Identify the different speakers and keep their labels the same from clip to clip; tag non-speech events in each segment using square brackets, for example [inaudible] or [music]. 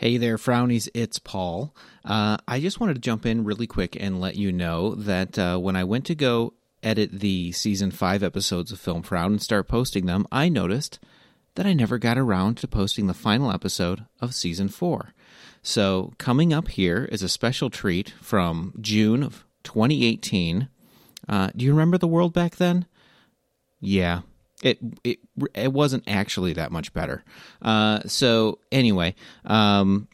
Speaker 1: Hey there, Frownies. It's Paul. Uh, I just wanted to jump in really quick and let you know that uh, when I went to go edit the season five episodes of Film Frown and start posting them, I noticed that I never got around to posting the final episode of season four. So, coming up here is a special treat from June of 2018. Uh, do you remember the world back then? Yeah, it it it wasn't actually that much better. Uh, so anyway, um,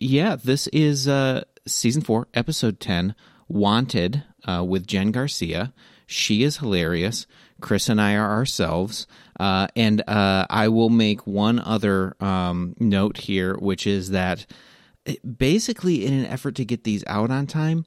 Speaker 1: yeah, this is uh, season four, episode ten, Wanted, uh, with Jen Garcia. She is hilarious. Chris and I are ourselves. Uh, and uh, I will make one other um, note here, which is that basically, in an effort to get these out on time,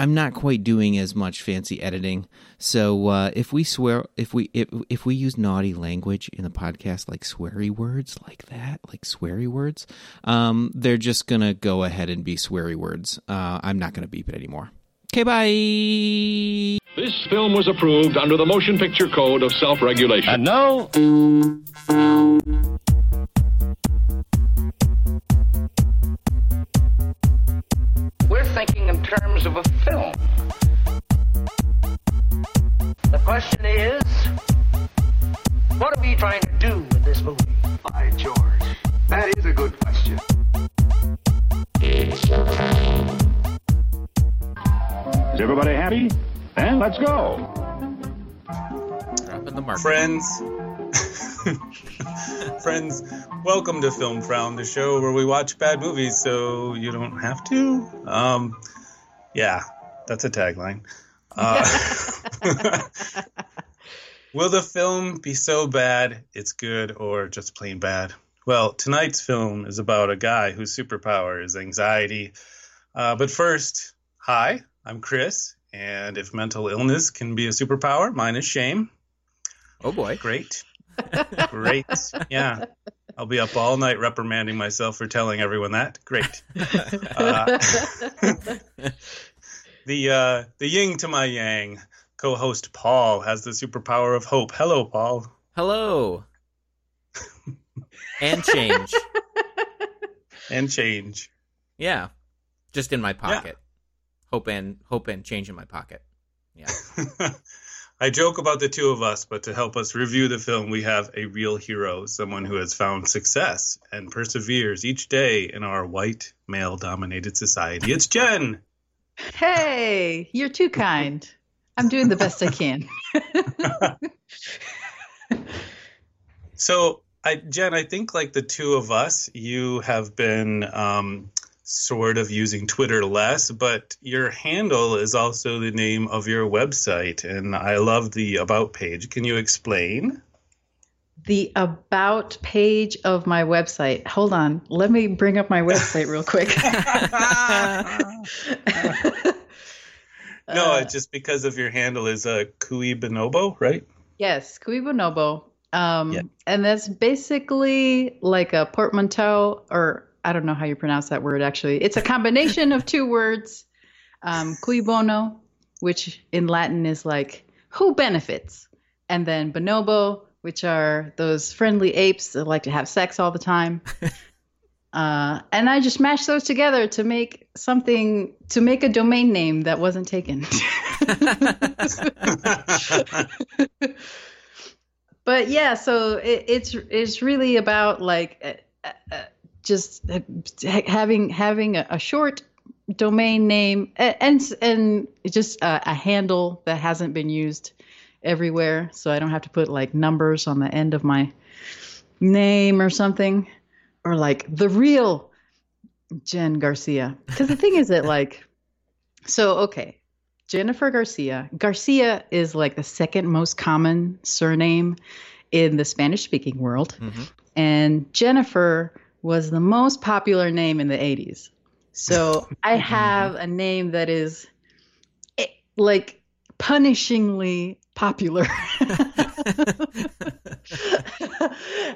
Speaker 1: I'm not quite doing as much fancy editing. So uh, if we swear, if we if, if we use naughty language in the podcast, like sweary words, like that, like sweary words, um, they're just gonna go ahead and be sweary words. Uh, I'm not gonna beep it anymore. Okay, bye.
Speaker 2: This film was approved under the Motion Picture Code of Self Regulation.
Speaker 3: And now,
Speaker 4: thinking in terms of a film. The question is, what are we trying to do with this movie?
Speaker 5: By George, that is a good question.
Speaker 3: is everybody happy? And let's go.
Speaker 1: Dropping the mark.
Speaker 6: Friends, [laughs] friends, welcome to Film Frown, the show where we watch bad movies so you don't have to. Um, yeah, that's a tagline. Uh, [laughs] will the film be so bad it's good or just plain bad? Well, tonight's film is about a guy whose superpower is anxiety. Uh, but first, hi, I'm Chris, and if mental illness can be a superpower, mine is shame.
Speaker 1: Oh boy.
Speaker 6: Great. Great. Yeah. I'll be up all night reprimanding myself for telling everyone that. Great. Uh, [laughs] the uh, the yin to my yang co-host Paul has the superpower of hope. Hello, Paul.
Speaker 1: Hello. and change. [laughs]
Speaker 6: And change.
Speaker 1: Yeah. Just in my pocket. Hope and hope and change in my pocket. Yeah. [laughs]
Speaker 6: I joke about the two of us, but to help us review the film, we have a real hero, someone who has found success and perseveres each day in our white, male dominated society. It's Jen.
Speaker 7: Hey, you're too kind. I'm doing the best I can. [laughs]
Speaker 6: So, I, Jen, I think like the two of us, you have been um, sort of using Twitter less, but your handle is also the name of your website, and I love the about page. Can you explain?
Speaker 7: the about page of my website. Hold on. Let me bring up my website real quick. [laughs]
Speaker 6: no, it's just because of your handle is a uh, Cui Bonobo, right?
Speaker 7: yes, Cui Bonobo. Um,
Speaker 6: Yeah.
Speaker 7: And that's basically like a portmanteau, or I don't know how you pronounce that word actually. It's a combination of two words um, Cui Bono, which in Latin is like who benefits, and then bonobo, which are those friendly apes that like to have sex all the time. [laughs] Uh, and I just mashed those together to make something to make a domain name that wasn't taken. [laughs] [laughs] but yeah, so it, it's it's really about like uh, uh, just having having a, a short domain name and and just a, a handle that hasn't been used everywhere, so I don't have to put like numbers on the end of my name or something, or like the real Jen Garcia. Because the thing is that [laughs] like, so okay, Jennifer Garcia. Garcia is like the second most common surname in the Spanish speaking world. Mm-hmm. And Jennifer was the most popular name in the 80s. So [laughs] I have a name that is eh, like punishingly popular. [laughs]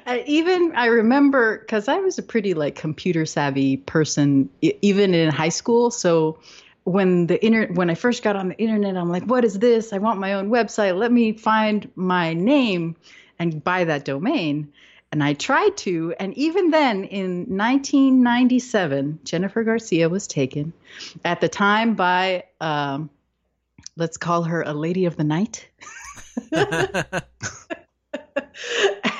Speaker 7: I even I remember because I was a pretty like computer savvy person even in high school. So when the inter when I first got on the internet, I'm like, what is this? I want my own website. Let me find my name and buy that domain. And I tried to, and even then in 1997, Jennifer Garcia was taken at the time by, um, let's call her a lady of the night. [laughs] [laughs]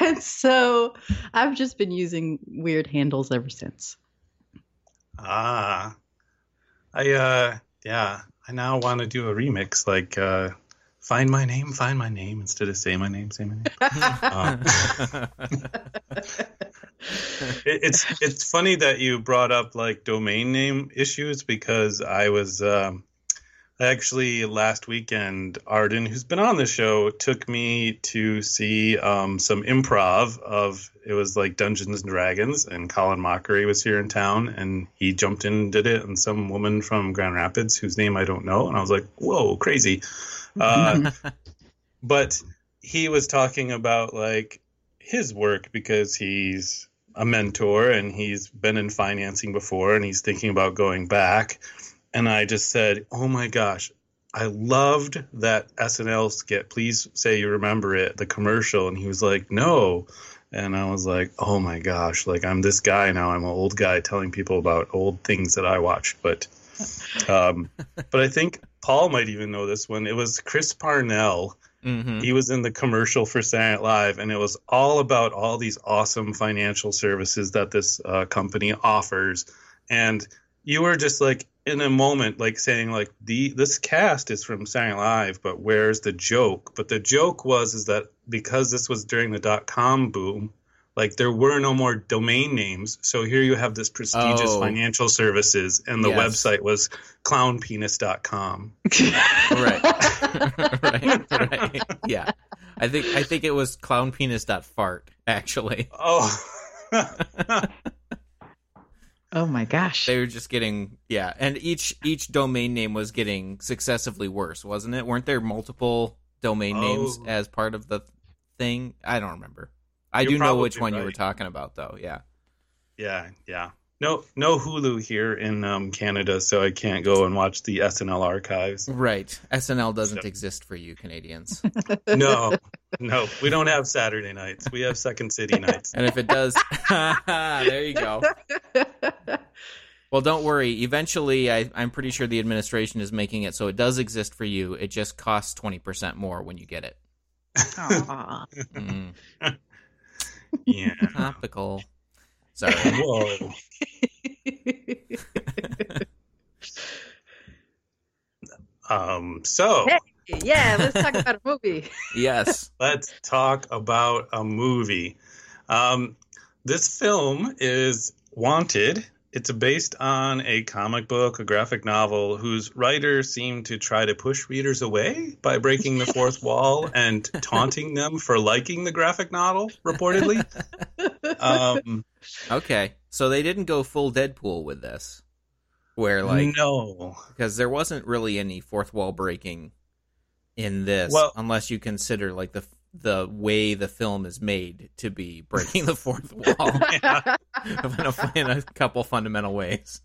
Speaker 7: and so I've just been using weird handles ever since.
Speaker 6: Ah, I uh, yeah, I now want to do a remix like uh, find my name, find my name instead of say my name, say my name. [laughs] Um, [laughs] it, it's it's funny that you brought up like domain name issues because I was um, actually last weekend Arden, who's been on the show, took me to see um, some improv of it was like Dungeons and Dragons, and Colin Mochrie was here in town, and he jumped in and did it, and some woman from Grand Rapids whose name I don't know, and I was like, whoa, crazy. Uh, [laughs] but he was talking about like his work because he's a mentor and he's been in financing before and he's thinking about going back. And i just said oh my gosh i loved that snl skit. Please say you remember it the commercial. And he was like no. And i was like oh my gosh like i'm this guy now. I'm an old guy telling people about old things that i watched but um but i think paul might even know this one it was chris parnell
Speaker 1: Mhm.
Speaker 6: he was in the commercial for Saturday Night Live, and it was all about all these awesome financial services that this uh, company offers. And you were just like in a moment, like saying, like the this cast is from Saturday Night Live, but where's the joke? But the joke was is that because this was during the dot com boom. Like there were no more domain names, so here you have this prestigious
Speaker 1: Oh.
Speaker 6: financial services, and the
Speaker 1: Yes.
Speaker 6: website was clownpenis.com. [laughs]
Speaker 1: right. [laughs] right. Right. Yeah. I think I think it was clownpenis.fart actually.
Speaker 6: Oh, [laughs]
Speaker 7: Oh my gosh.
Speaker 1: They were just getting yeah, and each each domain name was getting successively worse, wasn't it? Weren't there multiple domain names
Speaker 6: Oh.
Speaker 1: as part of the thing? I don't remember. I
Speaker 6: You're
Speaker 1: do know which
Speaker 6: probably
Speaker 1: one you were talking about though. Yeah.
Speaker 6: Yeah, yeah. No, no Hulu here in um, Canada, so I can't go and watch the SNL archives.
Speaker 1: Right. SNL doesn't
Speaker 6: So-
Speaker 1: exist for you Canadians. [laughs]
Speaker 6: No, no, we don't have Saturday nights. We have Second City nights.
Speaker 1: and if it does [laughs] there you go. [laughs] Well, don't worry. Eventually, I, I'm pretty sure the administration is making it so it does exist for you. It just costs 20% more when you get it.
Speaker 7: Aw.
Speaker 1: Mm,
Speaker 6: Yeah. [laughs]
Speaker 1: topical. Sorry. [laughs]
Speaker 6: Whoa. [laughs] Um. So
Speaker 7: yeah, let's talk about a movie.
Speaker 1: Yes.
Speaker 6: let's talk about a movie. Um, this film is Wanted. It's based on a comic book, a graphic novel, whose writers seem to try to push readers away by breaking the fourth [laughs] wall and taunting them for liking the graphic novel, reportedly. Um,
Speaker 1: Okay. So they didn't go full Deadpool with this, where like
Speaker 6: no.
Speaker 1: because there wasn't really any fourth wall breaking in this,
Speaker 6: Well-
Speaker 1: unless you consider like the the way the film is made to be breaking the fourth [laughs] wall [laughs] in, a, in a couple fundamental ways.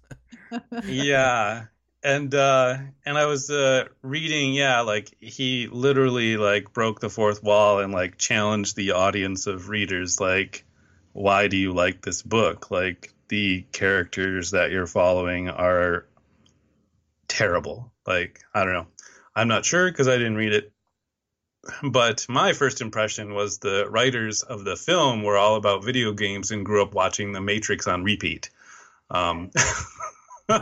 Speaker 6: yeah. And uh and i was uh reading yeah like he literally like broke the fourth wall and like challenged the audience of readers like why do you like this book? Like the characters that you're following are terrible. Like i don't know. I'm not sure because i didn't read it but my first impression was the writers of the film were all about video games and grew up watching the matrix on repeat. Um [laughs]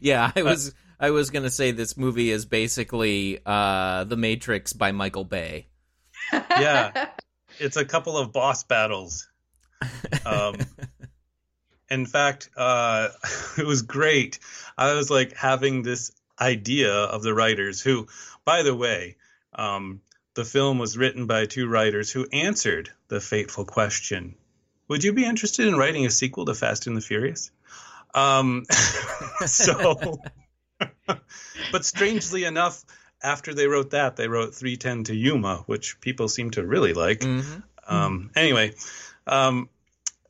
Speaker 1: yeah, I was I was gonna say this movie is basically uh, The Matrix by Michael Bay. [laughs]
Speaker 6: yeah it's a couple of boss battles. Um in fact uh [laughs] it was great. I was like having this idea of the writers who by the way um the film was written by two writers who answered the fateful question. Would you be interested in writing a sequel to fast and the furious? Um [laughs] so [laughs] but strangely enough after they wrote that they wrote 310 to yuma which people seem to really like.
Speaker 1: Mhm.
Speaker 6: um, anyway, um,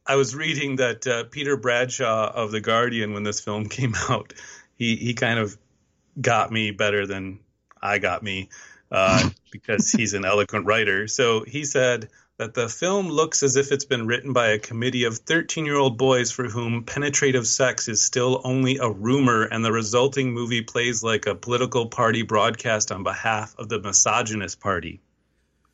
Speaker 6: I was reading that uh, Peter Bradshaw of The Guardian, when this film [laughs] came out, he, he kind of got me better than I got me uh, because he's an eloquent writer. So he said that the film looks as if it's been written by a committee of 13 year old boys for whom penetrative sex is still only a rumor, and the resulting movie plays like a political party broadcast on behalf of the misogynist party.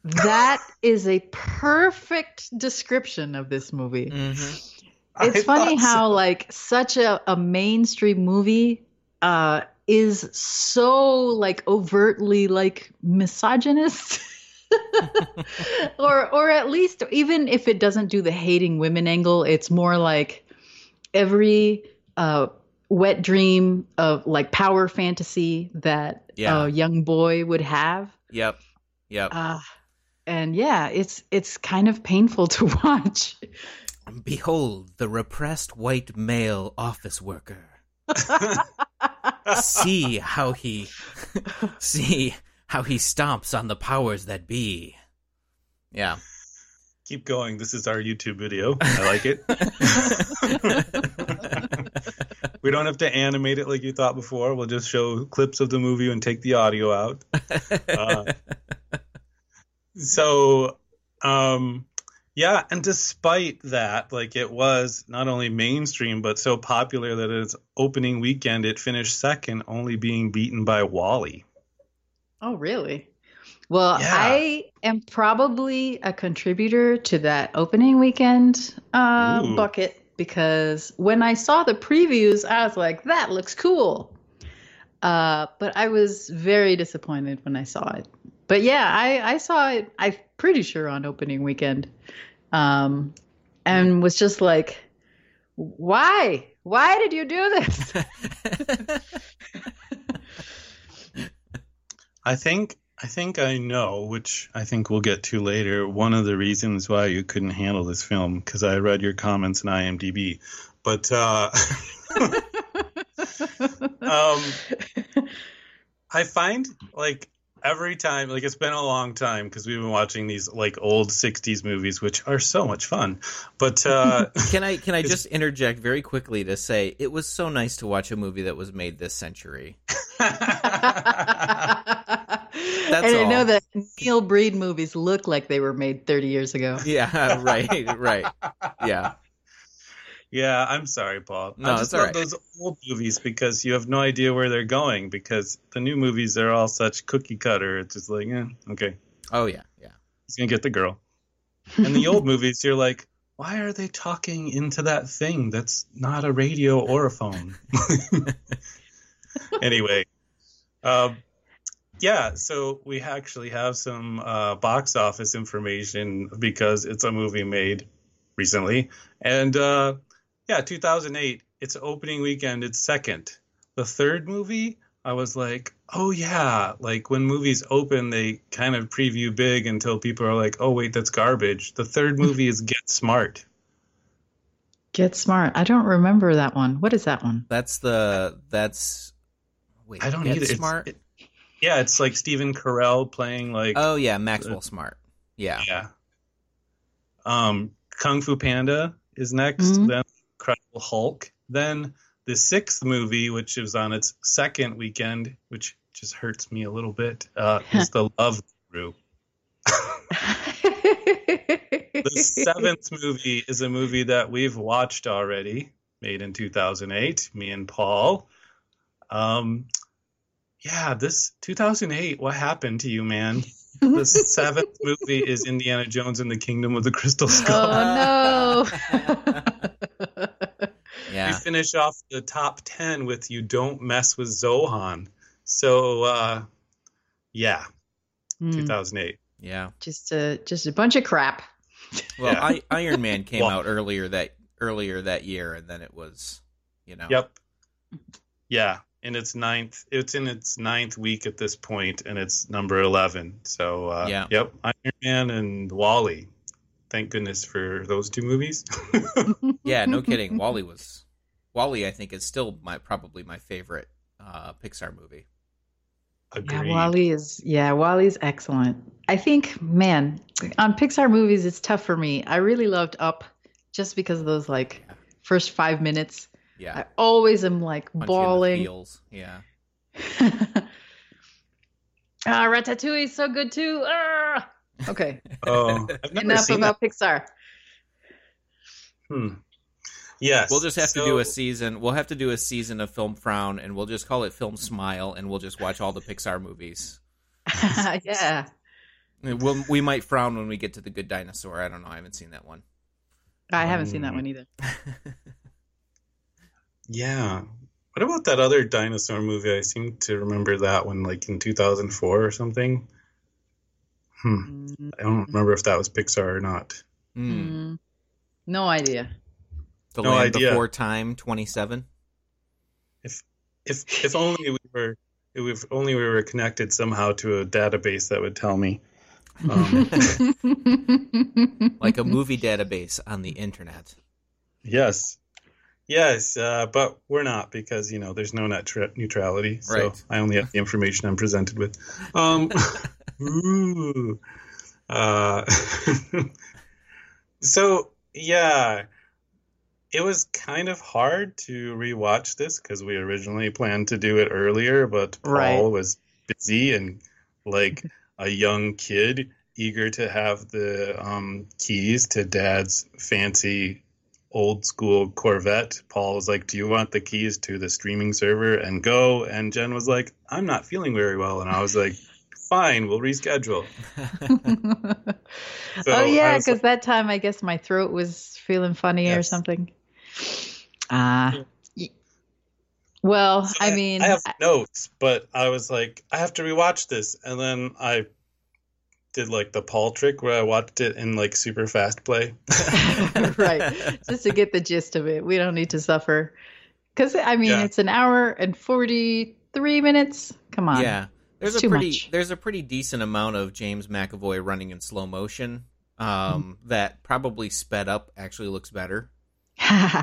Speaker 7: That is a perfect description of this movie.
Speaker 8: Mm-hmm.
Speaker 7: It's
Speaker 6: I
Speaker 7: funny
Speaker 6: thought so.
Speaker 7: how like such a, a mainstream movie uh is so like overtly like misogynist. [laughs] or or at least even if it doesn't do the hating women angle, it's more like every uh wet dream of like power fantasy that
Speaker 8: Yeah.
Speaker 7: a young boy would have.
Speaker 8: Yep. Yep.
Speaker 7: Uh and yeah, it's it's kind of painful to [laughs] watch.
Speaker 8: Behold the repressed white male office worker. [laughs] see how he see how he stomps on the powers that be. Yeah.
Speaker 6: Keep going. This is our YouTube video. I like it. [laughs] we don't have to animate it like you thought before. We'll just show clips of the movie and take the audio out. Uh, [laughs] so, um, yeah, and despite that, like it was not only mainstream but so popular that its opening weekend it finished second, only being beaten by WALL-E.
Speaker 7: Oh, really? Well,
Speaker 6: Yeah.
Speaker 7: I am probably a contributor to that opening weekend uh, bucket because when I saw the previews, I was like, that looks cool. Uh, but I was very disappointed when I saw it. But yeah, I, I saw it, I'm pretty sure on opening weekend. Um, and was just like, why? Why did you do this? [laughs]
Speaker 6: I think I think I know, which I think we'll get to later. One of the reasons why you couldn't handle this film because I read your comments in IMDb, but uh, [laughs] [laughs] um, I find like every time, like it's been a long time because we've been watching these like old '60s movies, which are so much fun. But uh, [laughs]
Speaker 8: Can I can I [laughs] just interject very quickly to say it was so nice to watch a movie that was made this century. [laughs]
Speaker 7: and I know that Neil Breen movies look like they were made 30 years ago.
Speaker 8: Yeah, right, right. Yeah.
Speaker 6: Yeah, I'm sorry, Paul.
Speaker 8: No,
Speaker 6: I just love
Speaker 8: right.
Speaker 6: those old movies because you have no idea where they're going because the new movies they're all such cookie cutter. It's just like, eh, okay,
Speaker 8: Oh yeah, yeah.
Speaker 6: he's gonna get the girl. And the old [laughs] movies, you're like, why are they talking into that thing that's not a radio or a phone? [laughs] anyway, um, yeah, so we actually have some uh, box office information because it's a movie made recently. And uh, yeah, 2008, its opening weekend, it's second. The third movie, I was like, oh yeah, like when movies open, they kind of preview big until people are like, oh wait, that's garbage. The third [laughs] movie is Get Smart.
Speaker 7: Get smart. I don't remember that one. What is that one?
Speaker 8: That's the that's. Wait,
Speaker 6: I don't
Speaker 8: Get
Speaker 6: either. It's-
Speaker 8: Smart.
Speaker 6: it- yeah, it's like Stephen Carell playing like
Speaker 8: oh yeah, Maxwell Smart. Yeah.
Speaker 6: Yeah. Um, Kung Fu Panda is next.
Speaker 7: Mhm.
Speaker 6: Then Incredible Hulk. Then the sixth movie, which is on its second weekend, which just hurts me a little bit, uh, [laughs] is The Love Guru. [laughs] The seventh movie is a movie that we've watched already, made in 2008, me and Paul. Um, yeah, this 2008, what happened to you, man? The seventh [laughs] movie is Indiana Jones and the Kingdom of the Crystal Skull.
Speaker 7: Oh no.
Speaker 6: We
Speaker 8: Yeah.
Speaker 6: finish off the top 10 with You Don't Mess with Zohan. So, uh, yeah,
Speaker 7: Hmm,
Speaker 6: 2008.
Speaker 8: Yeah.
Speaker 7: just a just a bunch of crap.
Speaker 8: Well,
Speaker 6: Yeah.
Speaker 8: I, Iron Man [laughs] came
Speaker 6: Well-
Speaker 8: out earlier that earlier that year, and then it was, you know.
Speaker 6: Yep. Yeah, in its ninth, it's in its ninth week at this point, and it's number 11. So, uh,
Speaker 8: Yeah.
Speaker 6: yep, Iron Man and WALL-E. Thank goodness for those two movies. [laughs]
Speaker 8: Yeah, no kidding. WALL-E was WALL-E. I think is still my probably my favorite uh, Pixar movie.
Speaker 6: Agreed.
Speaker 7: Yeah, WALL-E is yeah, WALL-E's excellent. I think, man, on Pixar movies, it's tough for me. I really loved Up, just because of those like first five minutes.
Speaker 8: Yeah,
Speaker 7: I always am like
Speaker 8: Punch you in the
Speaker 7: bawling.
Speaker 8: feels. Yeah, [laughs]
Speaker 7: ah, Ratatouille is so good too. Ah! Okay.
Speaker 6: Oh, [laughs] I've never
Speaker 7: Enough
Speaker 6: seen
Speaker 7: about Pixar.
Speaker 6: Hmm. Yes.
Speaker 8: We'll just have to do a season. We'll have to do a season of Film Frown, and we'll just call it Film Smile, and we'll just watch all the Pixar movies. [laughs]
Speaker 7: yeah.
Speaker 8: We'll, we might frown when we get to the Good Dinosaur. I don't know. I haven't seen that one.
Speaker 7: I haven't seen that one either. [laughs]
Speaker 6: Yeah. What about that other dinosaur movie? I seem to remember that one like in 2004 or something. Hmm. I don't remember if that was Pixar or not.
Speaker 8: Hmm.
Speaker 7: Mm, no idea.
Speaker 8: The
Speaker 6: No
Speaker 8: Land
Speaker 6: idea.
Speaker 8: Before Time, twenty-seven.
Speaker 6: If if if only we were if only we were connected somehow to a database that would tell me. Um, [laughs]
Speaker 8: like a movie database on the internet.
Speaker 6: yes. Yes, uh, but we're not because you know there's no net tra- neutrality. So
Speaker 8: Right.
Speaker 6: I only have the information I'm presented with. [laughs] Um, ooh. Uh, [laughs] so yeah, it was kind of hard to rewatch this because we originally planned to do it earlier, but Paul was busy and like a young kid eager to have the um, keys to Dad's fancy old school Corvette. Paul was like, "Do you want the keys to the streaming server and go?" And Jen was like, "I'm not feeling very well," and I was like, "Fine, we'll reschedule." [laughs] So
Speaker 7: oh yeah, because that time I guess my throat was feeling funny or something. Ah. y- well,
Speaker 6: So
Speaker 7: I mean,
Speaker 6: I have notes, but I was like, I have to rewatch this, and then I did like the Paul trick where I watched it in like super fast play. [laughs] [laughs]
Speaker 7: right, just to get the gist of it. We don't need to suffer. Because I mean,
Speaker 6: Yeah.
Speaker 7: it's an hour and forty-three minutes. Come on.
Speaker 8: Yeah, there's
Speaker 7: It's
Speaker 8: a
Speaker 7: too
Speaker 8: pretty
Speaker 7: much.
Speaker 8: there's a pretty decent amount of James McAvoy running in slow motion. Um, that probably sped up actually looks better. [laughs]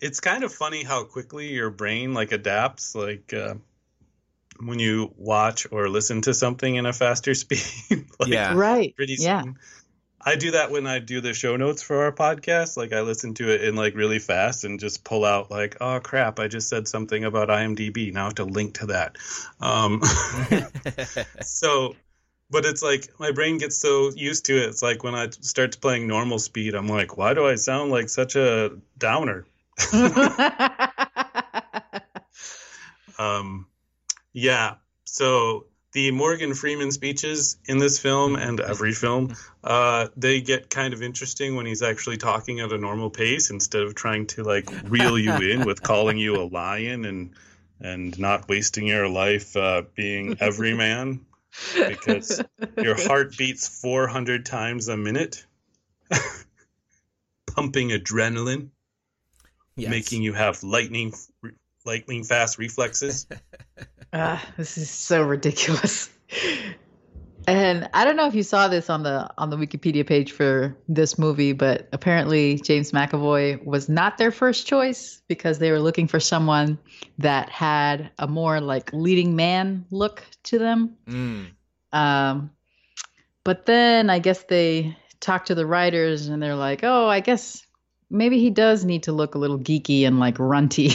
Speaker 6: it's kind of funny how quickly your brain like adapts like uh, when you watch or listen to something in a faster [laughs] speed [laughs] like
Speaker 8: Yeah.
Speaker 7: right.
Speaker 6: pretty soon
Speaker 7: Yeah.
Speaker 6: i do that when i do the show notes for our podcast like i listen to it in like really fast and just pull out like oh crap i just said something about imdb now i have to link to that um so but it's like my brain gets so used to it. It's like when i start playing normal speed i'm like why do i sound like such a downer? [laughs] Um, yeah. So the Morgan Freeman speeches in this film and every film, uh, they get kind of interesting when he's actually talking at a normal pace instead of trying to like reel you in with calling you a lion and and not wasting your life uh, being every man because [laughs] your heart beats 400 times a minute, [laughs] pumping adrenaline
Speaker 8: Yes.
Speaker 6: making you have lightning lightning fast reflexes. [laughs]
Speaker 7: Ah, this is so ridiculous. And I don't know if you saw this on the on the Wikipedia page for this movie, but apparently James McAvoy was not their first choice because they were looking for someone that had a more like leading man look to them.
Speaker 8: Mm.
Speaker 7: Um, but then I guess they talked to the writers and they're like, "Oh, I guess maybe he does need to look a little geeky and like runty."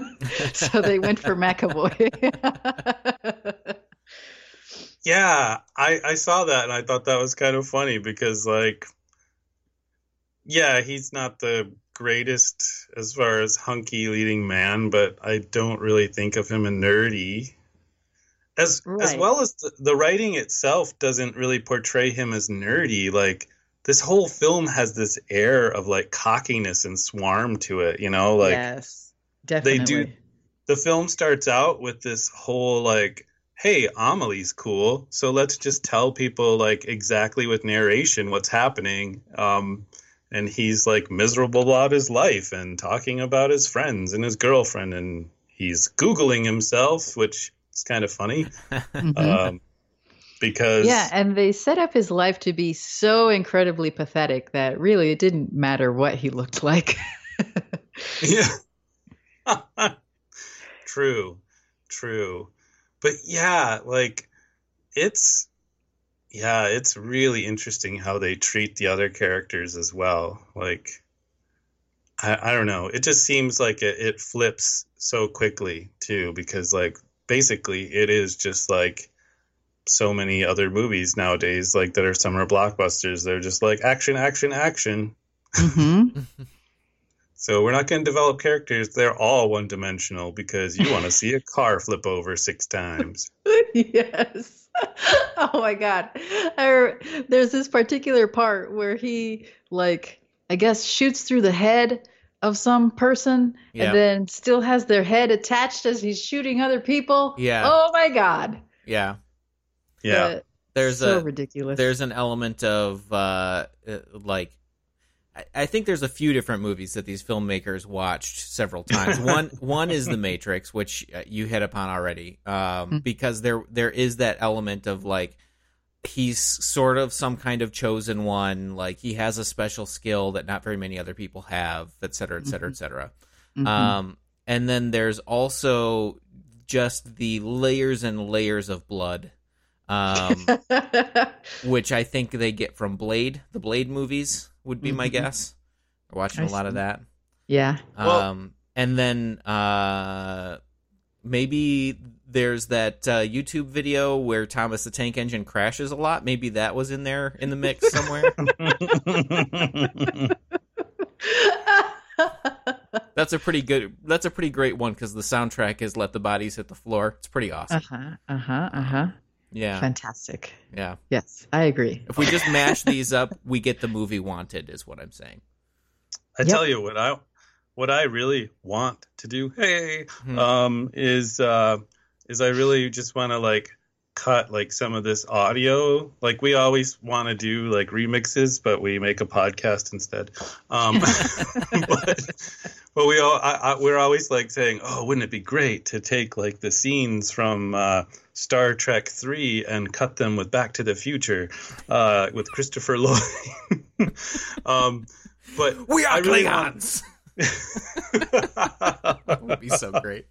Speaker 7: [laughs] so they went for [laughs] McAvoy. [laughs]
Speaker 6: yeah, I I saw that and I thought that was kind of funny because like yeah, he's not the greatest as far as hunky leading man, but I don't really think of him as nerdy. As as well as the, the writing itself doesn't really portray him as nerdy. Like this whole film has this air of like cockiness and swarm to it, you know, like
Speaker 7: yes, definitely.
Speaker 6: they do the film starts out with this whole like hey amelie's cool so let's just tell people like exactly with narration what's happening um and he's like miserable about his life and talking about his friends and his girlfriend and he's googling himself which is kind of funny [laughs]
Speaker 7: Mhm.
Speaker 6: um because
Speaker 7: yeah, and they set up his life to be so incredibly pathetic that really it didn't matter what he looked like. [laughs]
Speaker 6: Yeah. [laughs] true. True. But yeah, like it's yeah, it's really interesting how they treat the other characters as well. Like I, I don't know. It just seems like it, it flips so quickly too, because like basically it is just like so many other movies nowadays, like that are summer blockbusters. They're just like action, action, action.
Speaker 7: hmm [laughs]
Speaker 6: So we're not going to develop characters. They're all one dimensional because you want to see a [laughs] car flip over six times. [laughs]
Speaker 7: yes. [laughs] Oh my god. I, there's this particular part where he like I guess shoots through the head of some person
Speaker 1: Yeah.
Speaker 7: and then still has their head attached as he's shooting other people.
Speaker 1: Yeah.
Speaker 7: Oh my god.
Speaker 1: Yeah.
Speaker 6: Yeah.
Speaker 7: Uh,
Speaker 1: There's
Speaker 7: so
Speaker 1: a
Speaker 7: ridiculous.
Speaker 1: there's an element of uh, uh, like I- I think there's a few different movies that these filmmakers watched several times. [laughs] one one is The Matrix, which uh, you hit upon already, um, because there there is that element of like he's sort of some kind of chosen one, like he has a special skill that not very many other people have, et cetera, et cetera, et cetera.
Speaker 7: Mhm.
Speaker 1: Um, and then there's also just the layers and layers of blood. Um, [laughs] which I think they get from Blade. The Blade movies would be my
Speaker 7: Mhm.
Speaker 1: guess. We're watching
Speaker 7: I
Speaker 1: a lot of that.
Speaker 7: yeah.
Speaker 6: Well-
Speaker 1: um, and then uh, maybe there's that uh, YouTube video where Thomas the Tank Engine crashes a lot. Maybe that was in there in the mix [laughs] somewhere. that's a pretty good. That's a pretty great one because the soundtrack is "Let the Bodies Hit the Floor." It's pretty awesome.
Speaker 7: uh-huh. Uh-huh. Uh-huh.
Speaker 1: Yeah,
Speaker 7: Fantastic.
Speaker 1: yeah.
Speaker 7: Yes, I agree.
Speaker 1: If we just mash these up, we get the movie Wanted. Is what I'm saying.
Speaker 6: I
Speaker 7: Yep.
Speaker 6: tell you what I what I really want to do. Hey,
Speaker 1: Hmm.
Speaker 6: um, is uh, is I really just want to like cut like some of this audio. Like we always want to do like remixes, but we make a podcast instead. Um, [laughs] [laughs] but, but we all I, I, we're always like saying, oh, wouldn't it be great to take like the scenes from uh, Star Trek Three and cut them with Back to the Future uh, with Christopher Lloyd. [laughs] um, but
Speaker 1: We are
Speaker 6: I really want-
Speaker 1: Klingons. that would be so great.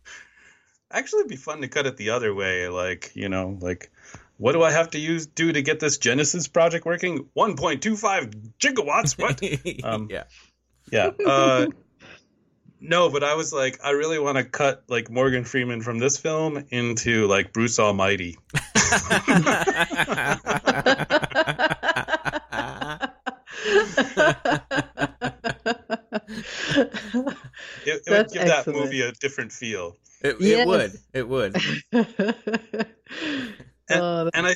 Speaker 6: Actually, it'd be fun to cut it the other way. Like, you know, like, what do I have to use do to get this Genesis project working? 1.25 gigawatts. What? [laughs] Um,
Speaker 1: yeah.
Speaker 6: yeah. Uh, no, but I was like, I really want to cut like Morgan Freeman from this film into like Bruce Almighty. [laughs] [laughs] It, it would
Speaker 7: That's
Speaker 6: give that movie a different feel.
Speaker 1: It,
Speaker 7: Yes.
Speaker 1: it would. It would. [laughs]
Speaker 6: And,
Speaker 7: Oh,
Speaker 6: and I,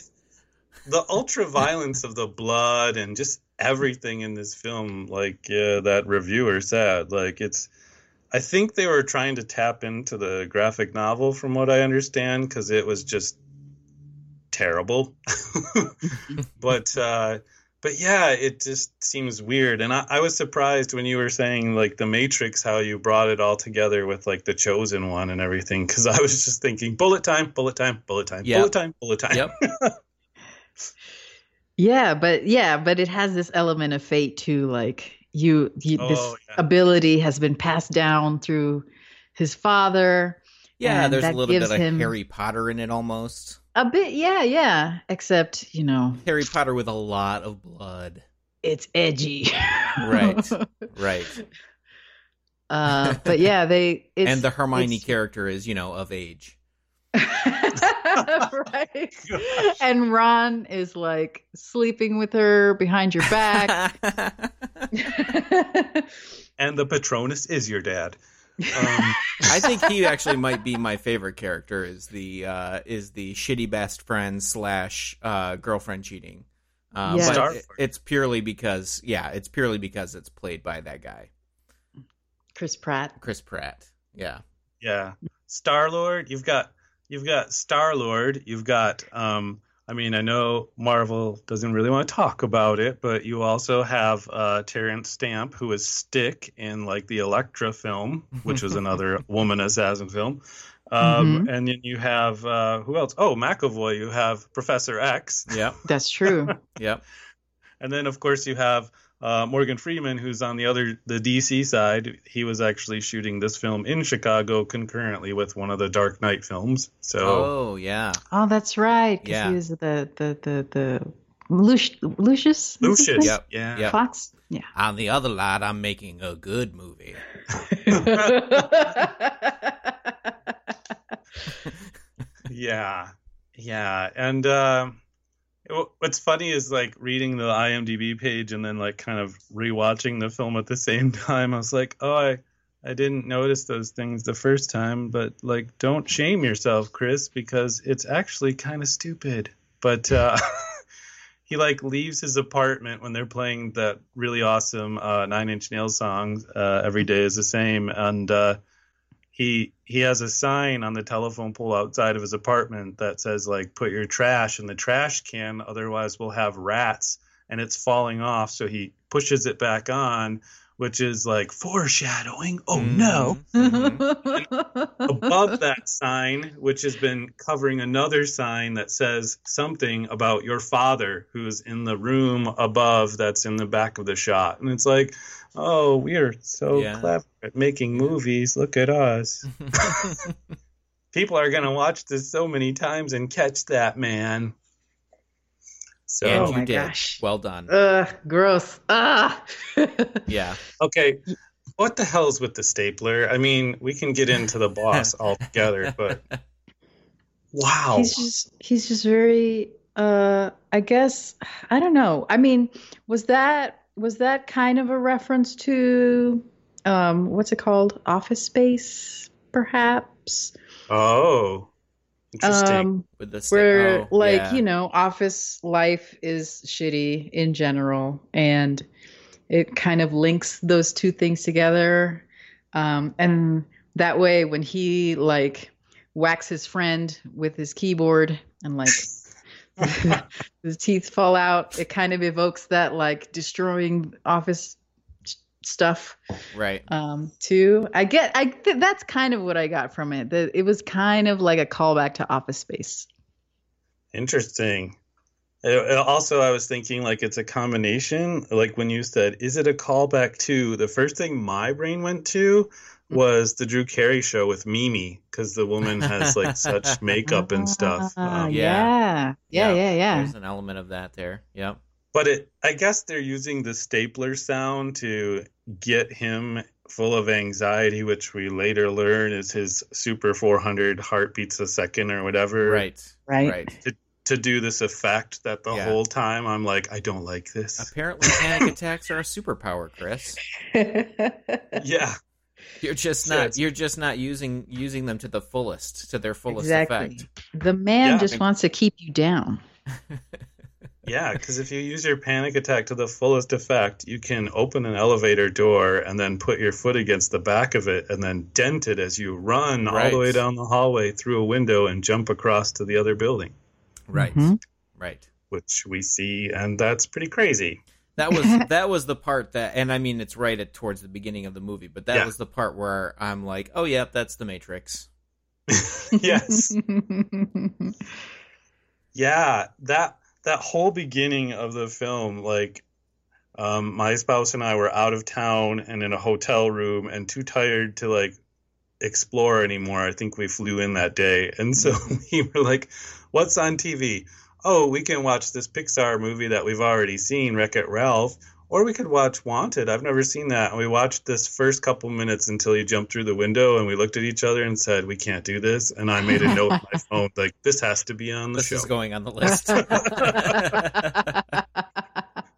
Speaker 6: the ultra violence of the blood and just everything in this film, like uh, that reviewer said, like it's. I think they were trying to tap into the graphic novel, from what I understand, because it was just terrible. [laughs] but uh, but yeah, it just seems weird, and I, I was surprised when you were saying like the Matrix, how you brought it all together with like the Chosen One and everything, because I was just thinking bullet time, bullet time, bullet time,
Speaker 1: Yep.
Speaker 6: bullet time, bullet time.
Speaker 1: Yep. [laughs]
Speaker 7: yeah, but yeah, but it has this element of fate too. Like you, you oh, this
Speaker 6: Oh, yeah.
Speaker 7: ability has been passed down through his father.
Speaker 1: Yeah, there's a little bit of
Speaker 7: him-
Speaker 1: Harry Potter in it almost.
Speaker 7: A bit, yeah, yeah. Except you know,
Speaker 1: Harry Potter with a lot of blood.
Speaker 7: it's edgy.
Speaker 1: Right. [laughs] Right.
Speaker 7: uh, [laughs] but yeah, they it's,
Speaker 1: and the Hermione
Speaker 7: it's-
Speaker 1: character is, you know, of age. [laughs]
Speaker 7: right. And Ron is like sleeping with her behind your back.
Speaker 6: And the Patronus is your dad. Um, [laughs]
Speaker 1: I think he actually might be my favorite character. Is the uh, is the shitty best friend slash uh, girlfriend cheating? Uh,
Speaker 7: Yes.
Speaker 1: But it- it's purely because yeah, it's purely because it's played by that guy,
Speaker 7: Chris Pratt.
Speaker 1: Chris Pratt. Yeah,
Speaker 6: yeah, Star Lord. You've got you've got Star Lord. You've got. Um, I mean, I know Marvel doesn't really want to talk about it, but you also have uh, Terence Stamp, who is Stick in like the Elektra film, which was another [laughs] woman assassin film. Um, And then you have uh, who else? Oh, McAvoy. You have Professor X,
Speaker 1: Yeah,
Speaker 7: That's true. [laughs]
Speaker 1: yeah,
Speaker 6: and then of course you have uh, Morgan Freeman, who's on the other the DC side. He was actually shooting this film in Chicago concurrently with one of the Dark Knight films. So
Speaker 1: Oh yeah,
Speaker 7: oh, that's right. 'cause
Speaker 1: Yeah.
Speaker 7: he was the the the the Lucius. Lucius. What's
Speaker 6: Lucius.
Speaker 1: Yep.
Speaker 6: yeah,
Speaker 1: Yep.
Speaker 7: Fox. Yeah.
Speaker 1: on the other lot, I'm making a good movie. [laughs] [laughs]
Speaker 6: yeah, Yeah, and uh, it- what's funny is like reading the IMDb page and then like kind of rewatching the film at the [laughs] same time. I was like, oh, I I didn't notice those things the first time, but like, don't shame yourself, Chris, because it's actually kind of stupid. But uh, [laughs] he like leaves his apartment when they're playing that really awesome uh, Nine Inch Nails song. Uh, Every day is the same, and uh, he he has a sign on the telephone pole outside of his apartment that says like put your trash in the trash can otherwise we'll have rats and it's falling off so he pushes it back on which is like foreshadowing. Oh mm-hmm. no. Mm-hmm. [laughs] Above that sign which has been covering another sign that says something about your father who's in the room above that's in the back of the shot. And it's like oh we are so
Speaker 1: Yeah.
Speaker 6: clever at making movies. Look at us. [laughs] People are going to watch this so many times and catch that man so
Speaker 1: and
Speaker 7: Oh
Speaker 1: you
Speaker 7: my
Speaker 1: did.
Speaker 7: gosh.
Speaker 1: Well done.
Speaker 7: Ugh, gross. Ah. [laughs]
Speaker 1: yeah.
Speaker 6: okay what the hell's with the stapler i mean we can get into the boss [laughs] altogether but wow
Speaker 7: He's just he's just very uh I guess I don't know. I mean, was that was that kind of a reference to um what's it called? Office Space perhaps?
Speaker 6: oh interesting
Speaker 7: Um
Speaker 1: With the
Speaker 7: where
Speaker 1: oh,
Speaker 7: like,
Speaker 1: yeah.
Speaker 7: you know, office life is shitty in general and it kind of links those two things together. Um and that way when he like whacks his friend with his keyboard and like [laughs] his teeth fall out it kind of evokes that like destroying office stuff
Speaker 1: right.
Speaker 7: um too i get i th- that's kind of what i got from it that it was kind of like a callback to office space
Speaker 6: Interesting. Uh, uh, Also, I was thinking like it's a combination. Like when you said, "Is it a callback to?" The first thing my brain went to was the Drew Carey show with Mimi because the woman has like such makeup and stuff. [laughs] Um,
Speaker 7: yeah yeah yeah yeah,
Speaker 1: There's an element of that there. Yep.
Speaker 6: But it, I guess they're using the stapler sound to get him full of anxiety, which we later learn is his super 400 heartbeats a second or whatever.
Speaker 1: Right.
Speaker 7: Right.
Speaker 1: Right.
Speaker 6: To do this effect that the
Speaker 1: Yeah.
Speaker 6: whole time I'm like, I don't like this.
Speaker 1: Apparently, panic [laughs] attacks are a superpower, Chris. [laughs]
Speaker 6: Yeah.
Speaker 1: You're just
Speaker 6: Yeah,
Speaker 1: not.
Speaker 6: it's-
Speaker 1: You're just not using using them to the fullest, to their fullest
Speaker 7: exactly
Speaker 1: effect.
Speaker 7: the man
Speaker 6: Yeah.
Speaker 7: just wants to keep you down [laughs]
Speaker 6: Yeah, because if you use your panic attack to the fullest effect, you can open an elevator door and then put your foot against the back of it and then dent it as you run all the way down the hallway through a window and jump across to the other building,
Speaker 1: Right.
Speaker 7: Mhm.
Speaker 1: Right.
Speaker 6: which we see, and that's pretty crazy.
Speaker 1: That was [laughs] that was the part that, and I mean, it's right at towards the beginning of the movie, but that
Speaker 6: Yeah.
Speaker 1: was the part where I'm like, oh yeah, that's the Matrix. [laughs]
Speaker 6: yes. [laughs] Yeah, that that whole beginning of the film, like um, my spouse and I were out of town and in a hotel room and too tired to like explore anymore. I think we flew in that day, and so [laughs] we were like, "What's on TV? Oh, we can watch this Pixar movie that we've already seen, Wreck It Ralph." Or we could watch Wanted. I've never seen that. And we watched this first couple minutes until you jumped through the window, and we looked at each other and said, "We can't do this." And I made a note on my phone, like, "This has to be on the
Speaker 1: This
Speaker 6: show."
Speaker 1: This is going on the list. [laughs]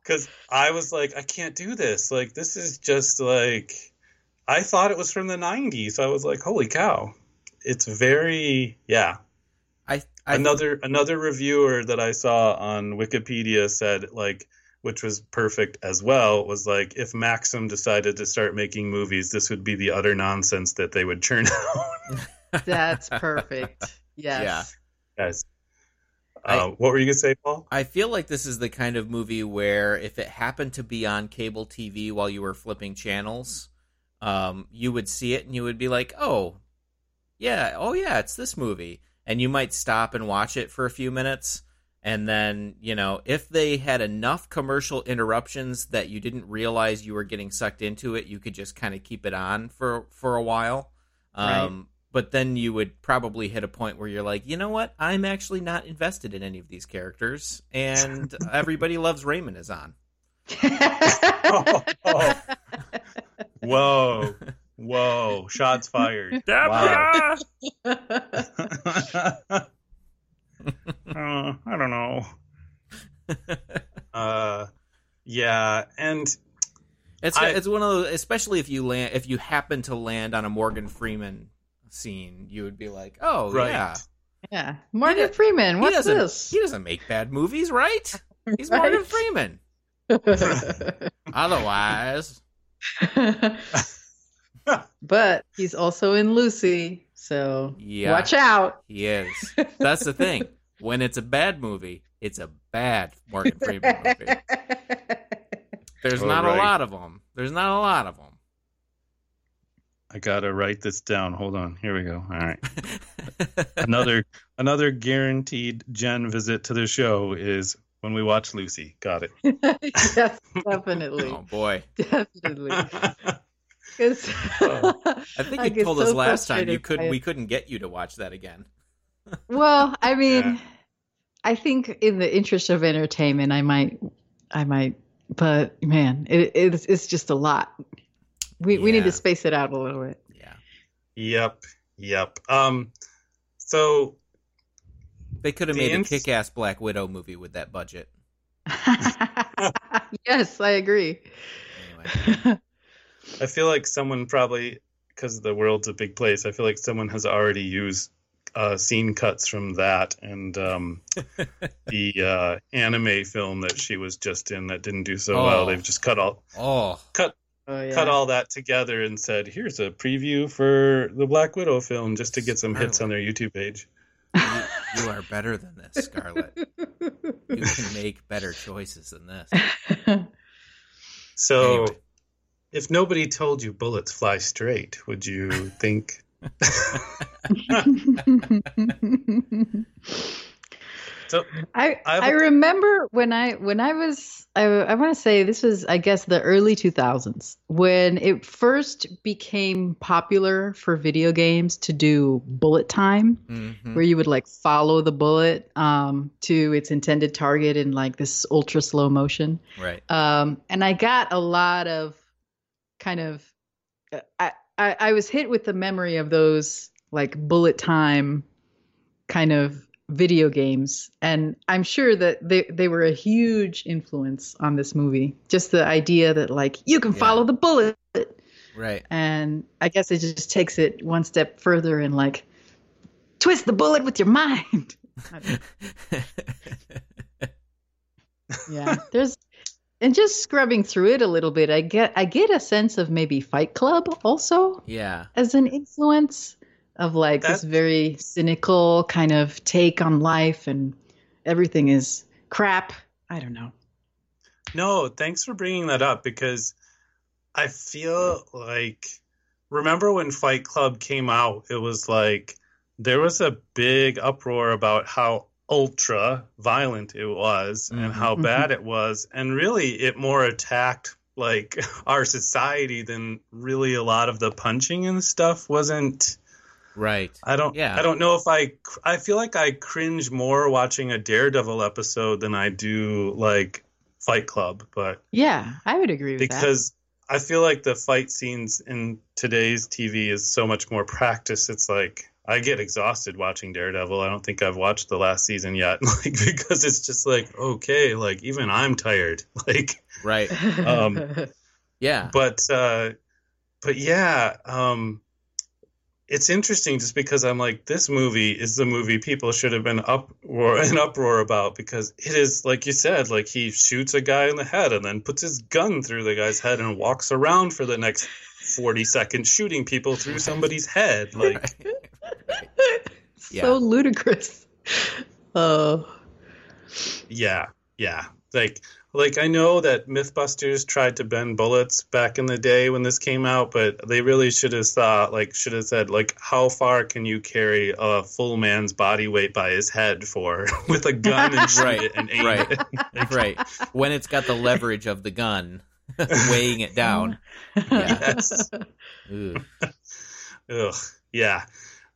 Speaker 6: because I was like, I can't do this. Like, this is just like, I thought it was from the 90s. I was like, holy cow. It's very, yeah.
Speaker 1: I, I
Speaker 6: another another reviewer that I saw on Wikipedia said like, which was perfect as well, was like, if Maxim decided to start making movies, this would be the utter nonsense that they would churn [laughs] out.
Speaker 7: That's perfect. Yes.
Speaker 6: Guys,
Speaker 1: I-
Speaker 6: uh, what were you gonna say, Paul?
Speaker 1: I feel like this is the kind of movie where if it happened to be on cable TV while you were flipping channels, um, you would see it and you would be like, "Oh, yeah, oh yeah, it's this movie," and you might stop and watch it for a few minutes, and then you know if they had enough commercial interruptions that you didn't realize you were getting sucked into it, you could just kind of keep it on for for a while. Um, But then you would probably hit a point where you're like, you know what? I'm actually not invested in any of these characters, and [laughs] everybody loves Raymond is on.
Speaker 6: Oh, [laughs] oh. Whoa. [laughs] Whoa. Shots fired. Wow. Uh, I don't know. [laughs] uh, yeah, and
Speaker 1: It's
Speaker 6: I-
Speaker 1: it's one of those, especially if you land if you happen to land on a Morgan Freeman scene, you would be like, oh
Speaker 6: Right.
Speaker 1: yeah,
Speaker 7: Yeah, Morgan
Speaker 1: does-
Speaker 7: Freeman. What's
Speaker 1: doesn't
Speaker 7: this?
Speaker 1: he doesn't make bad movies, right? He's
Speaker 7: Right.
Speaker 1: Morgan Freeman. [laughs] Otherwise, [laughs]
Speaker 7: but he's also in Lucy, so
Speaker 1: Yeah.
Speaker 7: watch out.
Speaker 1: he is. That's the thing. [laughs] When it's a bad movie, it's a bad Morgan Freeman movie. [laughs] There's
Speaker 6: All
Speaker 1: not a lot of them. There's not a lot of them.
Speaker 6: I gotta write this down. Hold on. Here we go. All right. [laughs] another another guaranteed Jen visit to the show is when we watch Lucy. Got it.
Speaker 7: yes, definitely,
Speaker 1: oh boy,
Speaker 7: definitely. 'Cause
Speaker 1: I think [laughs] you
Speaker 7: get
Speaker 1: told us
Speaker 7: so
Speaker 1: last time you could we couldn't get you to watch that again. [laughs]
Speaker 7: Well, I mean,
Speaker 6: Yeah.
Speaker 7: I think in the interest of entertainment, I might, I might, but man, it, it's it's just a lot. We we need to space it out a little bit.
Speaker 1: Yeah,
Speaker 6: Yep. Yep. Um. So
Speaker 1: they could have
Speaker 6: The
Speaker 1: made
Speaker 6: ins-
Speaker 1: a kick-ass Black Widow movie with that budget. [laughs]
Speaker 7: yes, I agree.
Speaker 1: Anyway,
Speaker 6: I feel like someone probably because the world's a big place. I feel like someone has already used uh, scene cuts from that and um, [laughs] the uh, anime film that she was just in that didn't do so
Speaker 1: Oh.
Speaker 6: well. They've just cut all
Speaker 1: oh,
Speaker 6: cut
Speaker 7: Oh yeah.
Speaker 6: cut all that together and said, "Here's a preview for the Black Widow film," just to get some hits on their YouTube page.
Speaker 1: you, you are better than this, Scarlett. You can make better choices than this.
Speaker 6: So,
Speaker 1: Anyway.
Speaker 6: If nobody told you bullets fly straight, would you think? [laughs] So
Speaker 7: I
Speaker 6: I have
Speaker 7: I
Speaker 6: a-
Speaker 7: remember when I when I was I I want to say this was I guess the early 2000s when it first became popular for video games to do bullet time
Speaker 1: Mhm.
Speaker 7: where you would like follow the bullet um, to its intended target in like this ultra slow motion
Speaker 1: Right.
Speaker 7: um, and I got a lot of kind of uh, I, I I was hit with the memory of those like bullet time kind of video games. And I'm sure that they they were a huge influence on this movie. Just the idea that like you can
Speaker 1: Yeah.
Speaker 7: follow the bullet.
Speaker 1: Right.
Speaker 7: and I guess it just takes it one step further and like twist the bullet with your mind. [laughs] [laughs] Yeah there's and just scrubbing through it a little bit i get i get a sense of maybe fight club also
Speaker 1: yeah.
Speaker 7: as an influence of like this very cynical kind of take on life and everything is crap i don't know
Speaker 6: No, thanks for bringing that up because I feel like remember when Fight Club came out, it was like there was a big uproar about how ultra violent it was and
Speaker 1: Mhm.
Speaker 6: how
Speaker 7: Mhm.
Speaker 6: bad it was and really it more attacked like [laughs] our society than really a lot of the punching and stuff wasn't
Speaker 1: Right.
Speaker 6: I don't.
Speaker 1: Yeah.
Speaker 6: I don't know if I. I feel like I cringe more watching a Daredevil episode than I do like Fight Club, but
Speaker 7: yeah i would agree with that
Speaker 6: because I feel like the fight scenes in today's TV is so much more practice. It's like I get exhausted watching Daredevil. I don't think I've watched the last season yet, [laughs] like because it's just like okay, like even I'm tired. [laughs] Like,
Speaker 1: Right.
Speaker 6: um, [laughs]
Speaker 1: Yeah.
Speaker 6: but uh, but yeah, um, it's interesting just because I'm like, this movie is the movie people should have been uproar an uproar about because it is like you said, like he shoots a guy in the head and then puts his gun through the guy's head and walks around for the next forty seconds shooting people through somebody's head. Like, [laughs]
Speaker 1: Yeah.
Speaker 7: so ludicrous oh
Speaker 6: yeah, yeah, like. Like I know that MythBusters tried to bend bullets back in the day when this came out, but they really should have thought, like, should have said, like, how far can you carry a full man's body weight by his head for [laughs] with a gun and [laughs] shoot
Speaker 1: Right,
Speaker 6: it and aim
Speaker 1: right.
Speaker 6: it?
Speaker 1: right. When it's got the leverage of the gun weighing it down. Yeah.
Speaker 6: Yes.
Speaker 1: Ooh.
Speaker 6: Ugh. Yeah.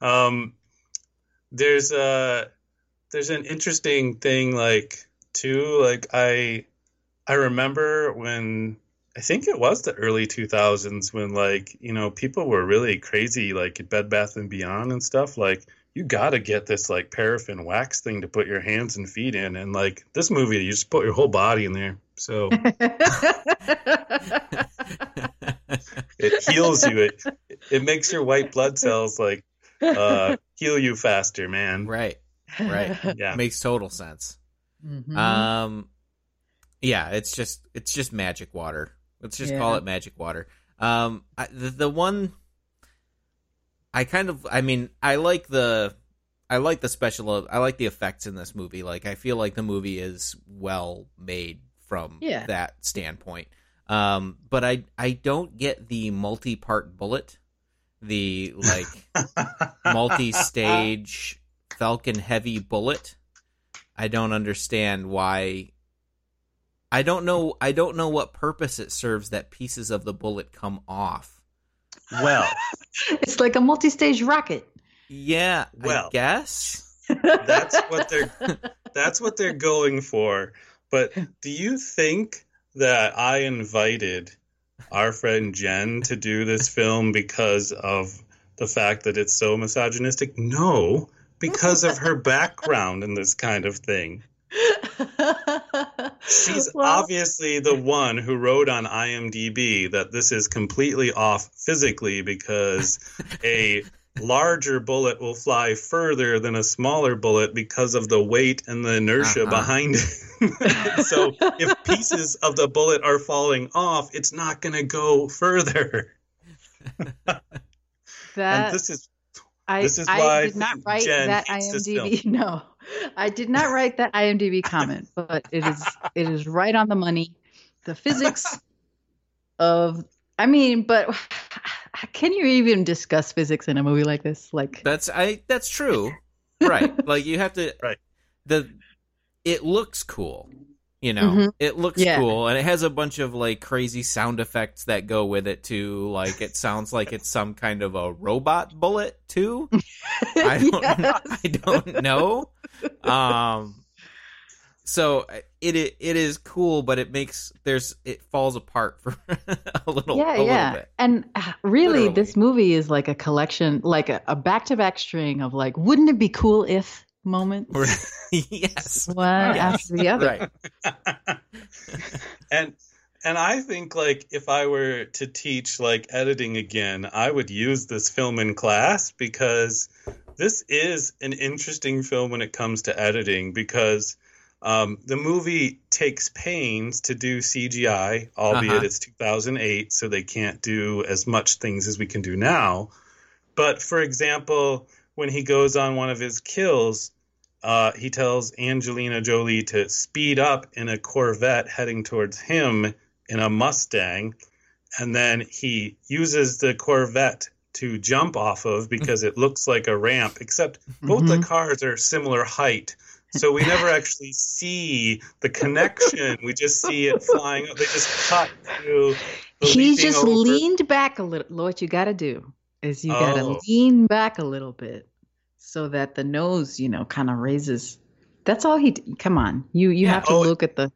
Speaker 6: Um, there's a there's an interesting thing like too. Like I I remember when I think it was the early 2000s when like you know people were really crazy like at Bed Bath and Beyond and stuff. Like you gotta get this like paraffin wax thing to put your hands and feet in, and like this movie, you just put your whole body in there, so [laughs] it heals you. It it makes your white blood cells like uh, heal you faster, man.
Speaker 1: right, right. [laughs]
Speaker 6: Yeah.
Speaker 1: Makes total sense.
Speaker 7: Mhm.
Speaker 1: Um, yeah, it's just it's just magic water. Let's just call it magic water. Um, I, the the one I kind of I mean I like the I like the special I like the effects in this movie. Like I feel like the movie is well made from
Speaker 7: Yeah.
Speaker 1: that standpoint. Um, but I I don't get the multi part bullet, the like multi stage Falcon heavy bullet. I don't understand why. I don't know. I don't know what purpose it serves that pieces of the bullet come off.
Speaker 6: Well, [laughs]
Speaker 7: it's like a multi-stage rocket.
Speaker 1: Yeah, I
Speaker 6: Well.
Speaker 1: guess.
Speaker 6: that's [laughs] what they're that's what they're going for. But do you think that I invited our friend Jen to do this [laughs] film because of the fact that it's so misogynistic? No, because of her background in this kind of thing. She's [laughs]
Speaker 7: Well,
Speaker 6: obviously the one who wrote on IMDb that this is completely off physically because [laughs] a larger bullet will fly further than a smaller bullet because of the weight and the inertia
Speaker 1: Uh-huh.
Speaker 6: behind it. [laughs] so if pieces of the bullet are falling off, it's not going to go further. [laughs]
Speaker 7: that
Speaker 6: and this is
Speaker 7: I,
Speaker 6: this is
Speaker 7: I
Speaker 6: why
Speaker 7: did not write
Speaker 6: Jen
Speaker 7: that IMDb. [laughs] No, I did not write that IMDb comment, but it is it is right on the money. The physics of, I mean, but [sighs] can you even discuss physics in a movie like this? Like,
Speaker 1: That's I. That's true. [laughs] Right. like you have to.
Speaker 6: Right.
Speaker 1: The it looks cool. You know,
Speaker 7: Mhm.
Speaker 1: it looks
Speaker 7: Yeah.
Speaker 1: cool, and it has a bunch of like crazy sound effects that go with it too. Like it sounds like it's some kind of a robot bullet too. [laughs] I don't. [laughs]
Speaker 7: Yes.
Speaker 1: I don't know. Um. So it it it is cool, but it makes there's it falls apart for [laughs] a little
Speaker 7: yeah,
Speaker 1: a
Speaker 7: yeah.
Speaker 1: little bit.
Speaker 7: And uh, really,
Speaker 1: Literally.
Speaker 7: this movie is like a collection, like a, a back-to-back string of like, wouldn't it be cool if moments? [laughs]
Speaker 1: yes.
Speaker 7: One
Speaker 1: Yes.
Speaker 7: after the other.
Speaker 1: Right. [laughs]
Speaker 6: and and I think like if I were to teach like editing again, I would use this film in class because this is an interesting film when it comes to editing because um, the movie takes pains to do CGI, albeit
Speaker 1: Uh-huh.
Speaker 6: it's 2008, so they can't do as much things as we can do now. But for example, when he goes on one of his kills, uh, he tells Angelina Jolie to speed up in a Corvette heading towards him in a Mustang. And then he uses the Corvette to jump off of because it looks like a ramp, except both the cars are similar height. So we never actually see the connection. We just see it flying up. They just cut to the
Speaker 7: he just
Speaker 6: over.
Speaker 7: leaned back a little. What you got to do is you got to
Speaker 6: Oh.
Speaker 7: lean back a little bit so that the nose, you know, kind of raises. That's all he. d- Come on, you you
Speaker 6: Yeah,
Speaker 7: have to
Speaker 6: oh,
Speaker 7: look at the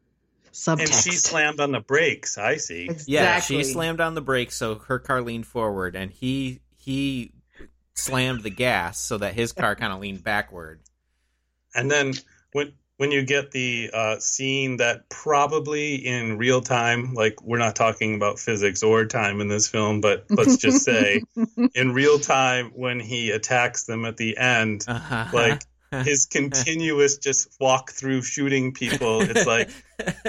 Speaker 7: subtext.
Speaker 6: And she slammed on the brakes. I see.
Speaker 7: Exactly.
Speaker 1: Yeah, she slammed on the brakes so her car leaned forward, and he he slammed the gas so that his car kind of leaned backward.
Speaker 6: And then when when you get the uh, scene that probably in real time, like we're not talking about physics or time in this film, but [laughs] let's just say in real time when he attacks them at the end,
Speaker 1: Uh-huh.
Speaker 6: like [laughs] his continuous just walk through shooting people, it's like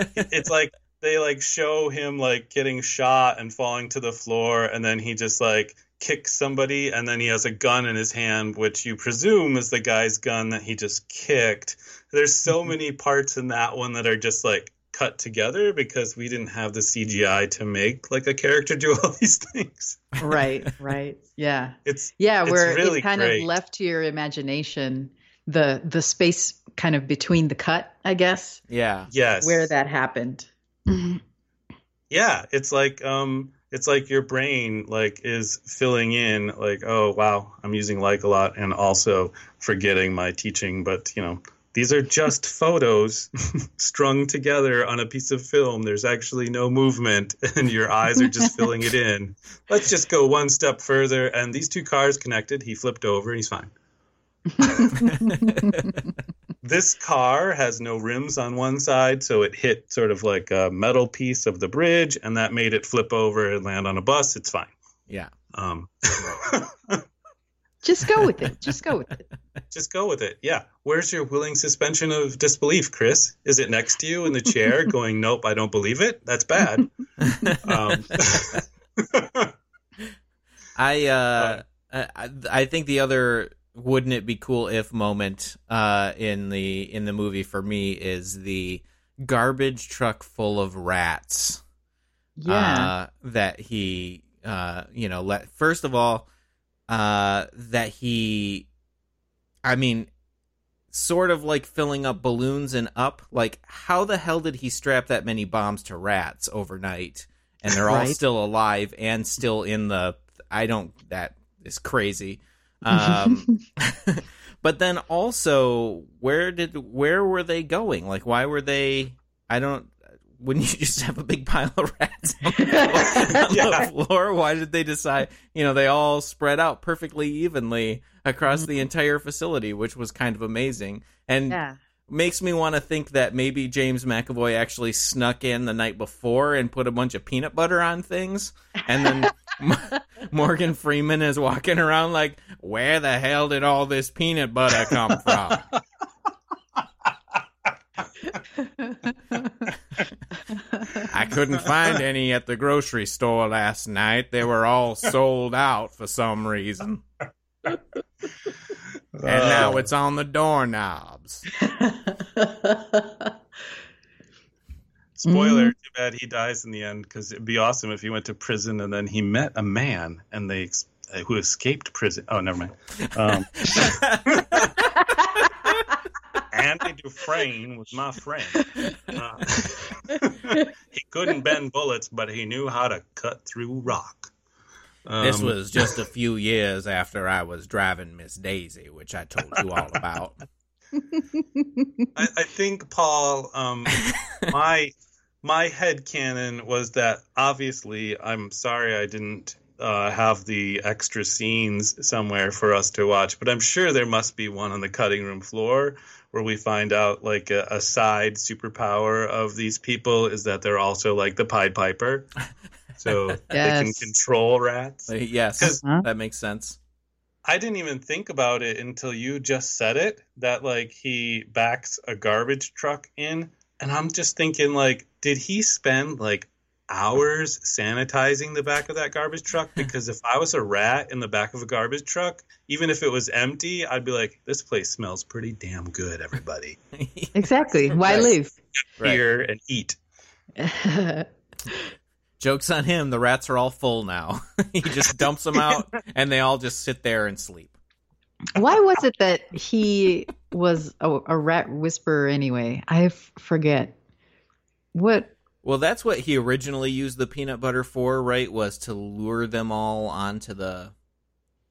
Speaker 6: it's like they like show him like getting shot and falling to the floor and then he just like kicks somebody and then he has a gun in his hand which you presume is the guy's gun that he just kicked there's so many parts in that one that are just like cut together because we didn't have the cgi to make like a character do all [laughs] these things
Speaker 7: right, right, yeah,
Speaker 6: it's
Speaker 7: yeah.
Speaker 6: It's
Speaker 7: Where
Speaker 6: really
Speaker 7: it's kind
Speaker 6: great.
Speaker 7: of left to your imagination, the the space kind of between the cut, I guess,
Speaker 1: yeah.
Speaker 6: yes
Speaker 7: where that happened.
Speaker 6: yeah it's like um it's like your brain like is filling in like oh wow i'm using like a lot and also forgetting my teaching. But you know these are just [laughs] photos [laughs] strung together on a piece of film. There's actually no movement [laughs] and your eyes are just filling it in. Let's just go one step further and these two cars connected. He flipped over and he's fine This car has no rims on one side, so it hit sort of like a metal piece of the bridge, and that made it flip over and land on a bus. It's fine.
Speaker 1: Yeah.
Speaker 6: Um,
Speaker 7: Just go with it. [laughs] Just go with it.
Speaker 6: just go with it. Yeah. Where's your willing suspension of disbelief, Chris? Is it next to you in the chair [laughs] going, nope, I don't believe it? That's bad. [laughs] um,
Speaker 1: I uh, I, I think the other wouldn't it be cool if moment uh in the in the movie for me is the garbage truck full of rats.
Speaker 7: Yeah.
Speaker 1: Uh, that he uh you know let first of all uh that he I mean sort of like filling up balloons and up like how the hell did he strap that many bombs to rats overnight and they're all still alive and still in the I don't that is crazy um [laughs] but then also where did where were they going like why were they I don't wouldn't [laughs] you just have a big pile of rats on the on
Speaker 6: Yeah.
Speaker 1: the floor why did they decide you know they all spread out perfectly evenly across the entire facility which was kind of amazing and
Speaker 7: yeah.
Speaker 1: makes me want to think that maybe James McAvoy actually snuck in the night before and put a bunch of peanut butter on things, and then [laughs] [laughs] Morgan Freeman is walking around like, "Where the hell did all this peanut butter come from?" I couldn't find any at the grocery store last night. They were all sold out for some reason. And now oh. it's on the doorknobs. [laughs]
Speaker 6: Spoiler, too bad he dies in the end because it'd be awesome if he went to prison and then he met a man and they ex- uh, who escaped prison. Oh, never mind. Um, [laughs] Andy Dufresne was my friend. Uh, [laughs] he couldn't bend bullets, but he knew how to cut through rock.
Speaker 1: This
Speaker 6: Um,
Speaker 1: was just a few years after I was driving Miss Daisy, which I told you all about. [laughs]
Speaker 6: I, I think Paul, um, my my head canon was that obviously I'm sorry I didn't uh, have the extra scenes somewhere for us to watch, but I'm sure there must be one on the cutting room floor where we find out like a, a side superpower of these people is that they're also like the Pied Piper, [laughs] so they can control rats.
Speaker 1: Like, yes,
Speaker 6: 'Cause-
Speaker 7: Huh?
Speaker 1: that makes sense.
Speaker 6: I didn't even think about it until you just said it that like he backs a garbage truck in and I'm just thinking like did he spend like hours sanitizing the back of that garbage truck hmm. because if I was a rat in the back of a garbage truck even if it was empty I'd be like this place smells pretty damn good everybody [laughs]
Speaker 7: exactly. Why
Speaker 1: Right.
Speaker 7: leave?
Speaker 1: Right.
Speaker 6: here and eat [laughs]
Speaker 1: Joke's on him. The rats are all full now. [laughs] he just dumps them out, and they all just sit there and sleep.
Speaker 7: Why was it that he was a, a rat whisperer anyway? I f- forget. What?
Speaker 1: Well, that's what he originally used the peanut butter for, right? Was to lure them all onto the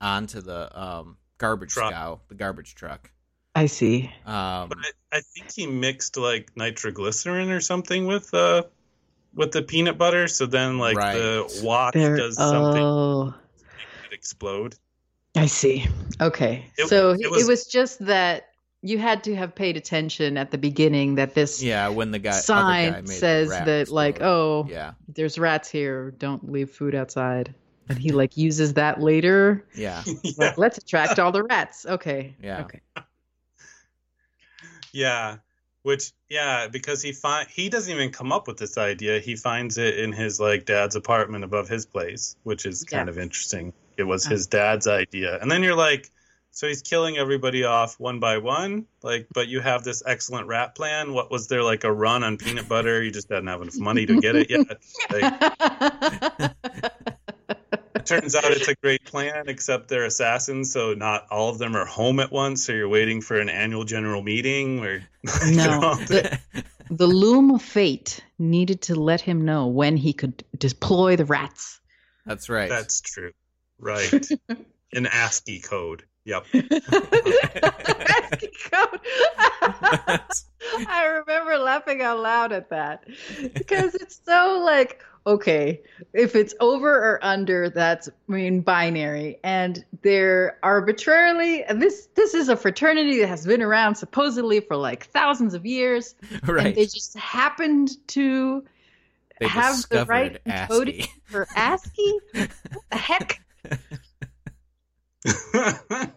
Speaker 1: onto the um, garbage
Speaker 6: Truck.
Speaker 1: scow, the garbage truck.
Speaker 7: I see.
Speaker 1: Um,
Speaker 6: but I, I think he mixed like nitroglycerin or something with uh with the peanut butter so then like
Speaker 1: Right.
Speaker 6: the watch
Speaker 7: There.
Speaker 6: does something
Speaker 7: Oh,
Speaker 6: that explode
Speaker 7: I see. Okay.
Speaker 6: It-
Speaker 7: so
Speaker 6: it
Speaker 7: it
Speaker 6: was-
Speaker 7: was, just that you had to have paid attention at the beginning that this
Speaker 1: yeah, when the guy other guy
Speaker 7: sign
Speaker 1: made
Speaker 7: says
Speaker 1: rat
Speaker 7: that like,
Speaker 1: explode.
Speaker 7: oh,
Speaker 1: yeah,
Speaker 7: there's rats here. Don't leave food outside. And he like uses that later.
Speaker 1: yeah,
Speaker 6: yeah [laughs]
Speaker 7: Like, let's attract all the rats. Okay.
Speaker 1: Yeah.
Speaker 7: Okay. [laughs]
Speaker 6: yeah which yeah because he find he doesn't even come up with this idea he finds it in his like dad's apartment above his place which is kind
Speaker 7: Yeah.
Speaker 6: of interesting it was
Speaker 7: Uh.
Speaker 6: his dad's idea and then you're like so he's killing everybody off one by one like but you have this excellent rat plan what was there like a run on peanut butter you just didn't have enough money to get it yet like, turns out it's a great plan, except they're assassins, so not all of them are home at once. So you're waiting for an annual general meeting where [laughs]
Speaker 7: No, the, [laughs] the loom of fate needed to let him know when he could deploy the rats.
Speaker 1: that's right.
Speaker 6: that's true, right? [laughs] An ASCII code. Yep. [laughs]
Speaker 7: ASCII code. [laughs] I remember laughing out loud at that because it's so like, okay, if it's over or under, that's I mean binary, and they're arbitrarily. This this is a fraternity that has been around supposedly for like thousands of years,
Speaker 1: Right.
Speaker 7: and they just happened to
Speaker 1: They
Speaker 7: have the right encoding
Speaker 1: ASCII.
Speaker 7: for ASCII. what the heck? [laughs]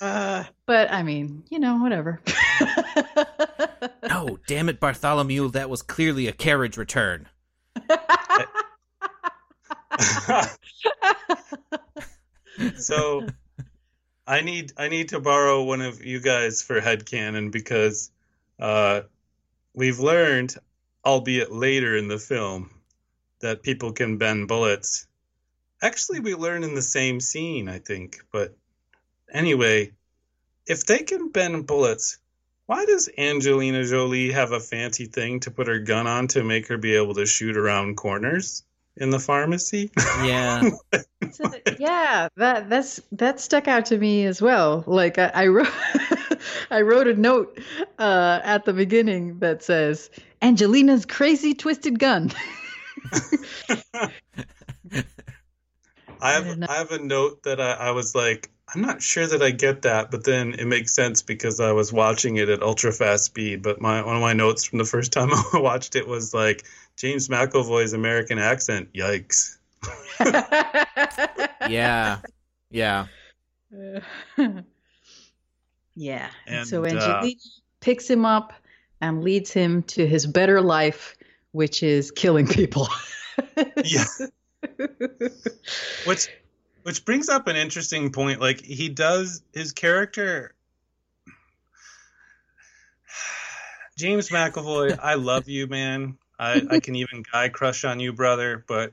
Speaker 7: Uh, but I mean, you know, whatever.
Speaker 1: No, damn it, Bartholomew, that was clearly a carriage return. [laughs]
Speaker 6: so I need I need to borrow one of you guys for headcanon because uh, we've learned, albeit later in the film, that people can bend bullets. Actually, we learn in the same scene, I think. But anyway, if they can bend bullets, why does Angelina Jolie have a fancy thing to put her gun on to make her be able to shoot around corners in the pharmacy?
Speaker 1: Yeah. [laughs]
Speaker 7: Yeah, that that's that stuck out to me as well. Like I, I wrote, [laughs] I wrote a note uh, at the beginning that says Angelina's crazy twisted gun. [laughs]
Speaker 6: I have
Speaker 7: don't.
Speaker 6: I have a note that I, I was like, I'm not sure that I get that, but then it makes sense because I was watching it at ultra fast speed. But my one of my notes from the first [laughs] time I watched it was like James McAvoy's American accent. Yikes! [laughs]
Speaker 1: yeah. Yeah. [laughs]
Speaker 7: yeah. And,
Speaker 6: And,
Speaker 7: so
Speaker 6: uh,
Speaker 7: picks him up and leads him to his better life, which is killing people.
Speaker 6: Yeah. [laughs] which which brings up an interesting point. Like he does his character. [sighs] James McAvoy, I love you, man. I, I can even guy crush on you, brother, but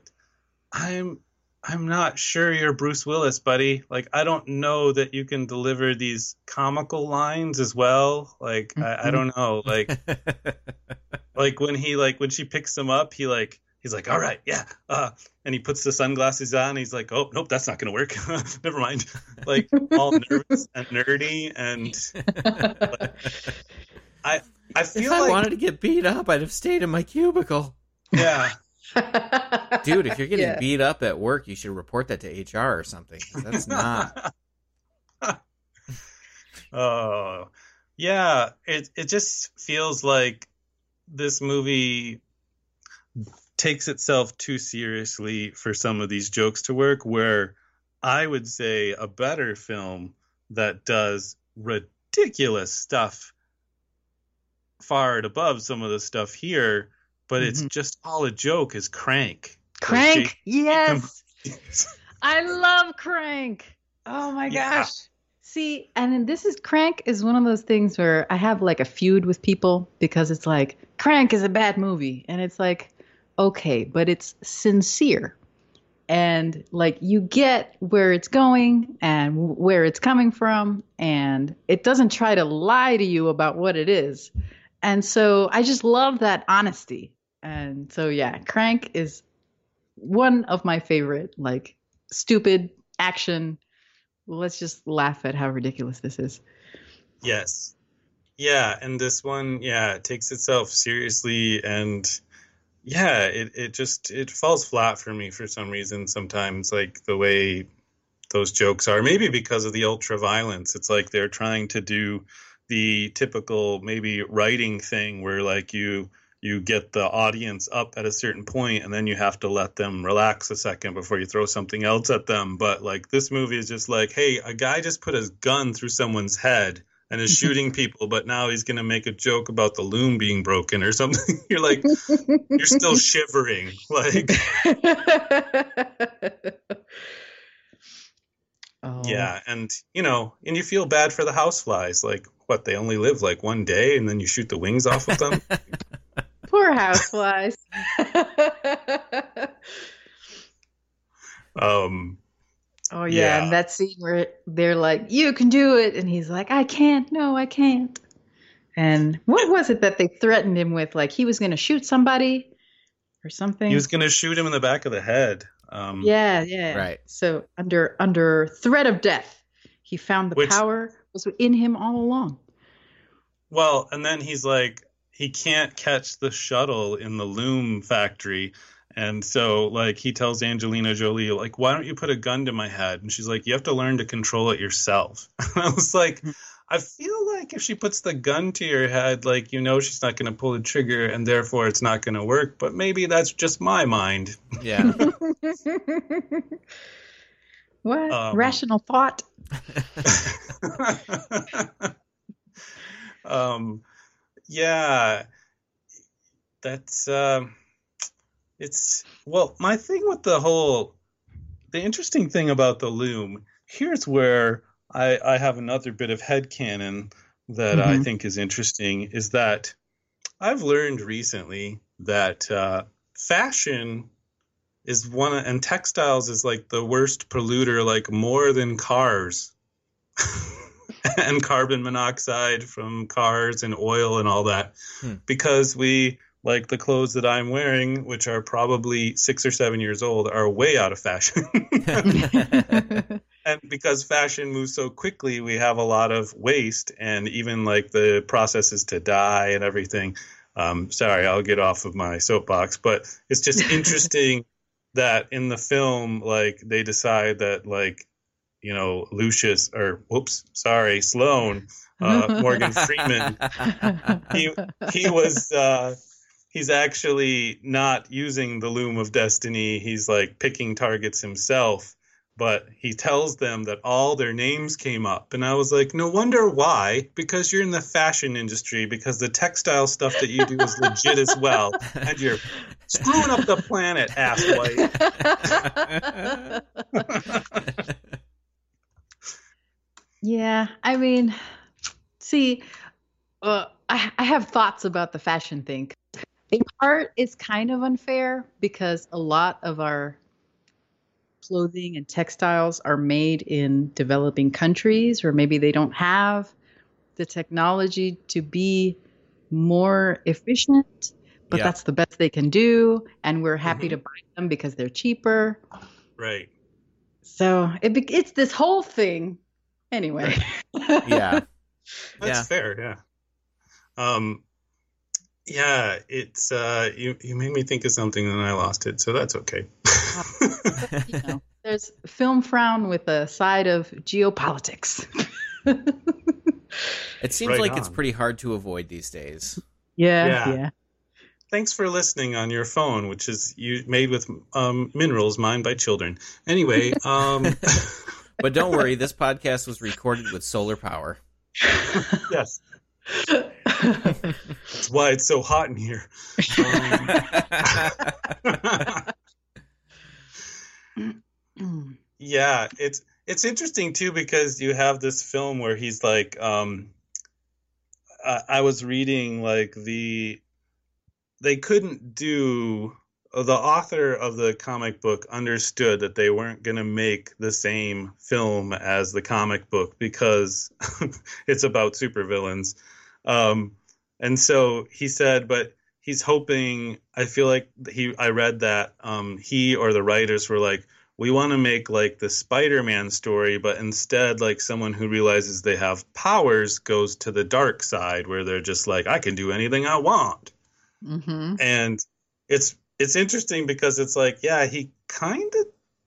Speaker 6: I'm I'm not sure you're Bruce Willis, buddy. Like I don't know that you can deliver these comical lines as well. Like I, I mm-hmm. don't know. Like [laughs] like when he like when she picks him up, he like he's like, all right, yeah, uh, and he puts the sunglasses on. He's like, oh nope, that's not gonna work. [laughs] Never mind. [laughs] Like all nervous and nerdy, and [laughs] I I
Speaker 1: If
Speaker 6: feel
Speaker 1: I
Speaker 6: like
Speaker 1: wanted to get beat up, I'd have stayed in my cubicle.
Speaker 6: yeah.
Speaker 1: Dude, if you're getting
Speaker 7: Yeah.
Speaker 1: beat up at work, you should report that to HR or something. That's not.
Speaker 6: oh, yeah. It it just feels like this movie takes itself too seriously for some of these jokes to work. Where I would say a better film that does ridiculous stuff far and above some of the stuff here, but it's mm-hmm. just all a joke is Crank.
Speaker 7: Crank,
Speaker 6: Jake-
Speaker 7: yes. [laughs] I love Crank. Oh my
Speaker 6: Yeah.
Speaker 7: gosh. See, and then this is Crank is one of those things where I have like a feud with people because it's like Crank is a bad movie and it's like okay, but it's sincere. And like you get where it's going and where it's coming from and it doesn't try to lie to you about what it is. And so I just love that honesty. And so yeah, Crank is one of my favorite like stupid action let's just laugh at how ridiculous this is
Speaker 6: Yes. Yeah, and this one, yeah, takes itself seriously and yeah, it, it just it falls flat for me for some reason sometimes, like the way those jokes are. Maybe because of the ultra violence. It's like they're trying to do the typical maybe writing thing where like you you get the audience up at a certain point and then you have to let them relax a second before you throw something else at them. But like this movie is just like, hey, a guy just put his gun through someone's head and is shooting [laughs] people, but now he's going to make a joke about the loom being broken or something. [laughs] You're like, you're still [laughs] shivering. Like,
Speaker 7: oh.
Speaker 6: yeah. And, you know, and you feel bad for the houseflies. Like, what, they only live like one day and then you shoot the wings off of them?
Speaker 7: poor houseflies
Speaker 6: um,
Speaker 7: oh yeah,
Speaker 6: Yeah.
Speaker 7: and that scene where they're like you can do it and he's like i can't no i can't and what was it that they threatened him with like he was going to shoot somebody or something
Speaker 6: he was going to shoot him in the back of the head. Um,
Speaker 7: yeah yeah
Speaker 1: Right.
Speaker 7: so under under threat of death he found the
Speaker 6: Which-
Speaker 7: power was in him all along
Speaker 6: Well, and then he's like, he can't catch the shuttle in the loom factory. And so, like, he tells Angelina Jolie, like, why don't you put a gun to my head? And she's like, you have to learn to control it yourself. [laughs] And I was like, I feel like if she puts the gun to your head, like, you know, she's not going to pull the trigger and therefore it's not going to work. But maybe that's just my mind.
Speaker 1: Yeah. [laughs]
Speaker 7: what
Speaker 6: Um,
Speaker 7: rational thought? [laughs]
Speaker 6: um, yeah, that's um, it's well. My thing with the whole, the interesting thing about the loom. Here's where I I have another bit of head headcanon that I
Speaker 7: Mhm.
Speaker 6: think is interesting is that I've learned recently that uh, fashion is one and textiles is like the worst polluter, like more than cars. [laughs] and carbon monoxide from cars and oil and all that
Speaker 1: Hmm.
Speaker 6: because we like the clothes that I'm wearing which are probably 6 or 7 years old are way out of fashion. [laughs] And because fashion moves so quickly we have a lot of waste and even like the processes to dye and everything. Um, sorry i'll get off of my soapbox but it's just [laughs] interesting that in the film like they decide that like you know lucius or whoops sorry sloan uh, morgan freeman he he was uh he's actually not using the loom of destiny. He's like picking targets himself but he tells them that all their names came up. And i was like no wonder why because you're in the fashion industry because the textile stuff that you do is legit as well and you're screwing up the planet asswipe [laughs]
Speaker 7: Yeah, I mean, see, uh, I, I have thoughts about the fashion thing. In part, it's kind of unfair because a lot of our clothing and textiles are made in developing countries, or maybe they don't have the technology to be more efficient, but
Speaker 1: Yeah.
Speaker 7: that's the best they can do. And we're happy
Speaker 6: Mhm.
Speaker 7: to buy them because they're cheaper.
Speaker 6: right
Speaker 7: So it, be- it's this whole thing. Anyway. [laughs]
Speaker 1: yeah. [laughs]
Speaker 6: That's
Speaker 1: Yeah.
Speaker 6: fair, yeah. Um, yeah, it's uh, you. You made me think of something, and I lost it, so that's okay.
Speaker 7: you [laughs] know, there's film frown with a side of geopolitics. [laughs]
Speaker 1: It seems
Speaker 6: Right
Speaker 1: like it's pretty hard to avoid these days.
Speaker 7: yeah,
Speaker 6: Yeah.
Speaker 7: yeah.
Speaker 6: Thanks for listening on your phone, which is you made with um, minerals mined by children. Anyway, [laughs] um,
Speaker 1: But don't worry, this podcast was recorded with solar power.
Speaker 6: yes, that's why it's so hot in here. Um. [laughs] Yeah, it's it's interesting too because you have this film where he's like, um, I, I was reading like the they couldn't do the author of the comic book understood that they weren't going to make the same film as the comic book because [laughs] it's about supervillains. Um, and so he said, but he's hoping. I feel like he. I read that um, he or the writers were like, we want to make like the Spider-Man story, but instead, like someone who realizes they have powers goes to the dark side, where they're just like, I can do anything I want
Speaker 7: hmm
Speaker 6: and it's it's interesting because it's like yeah he kind of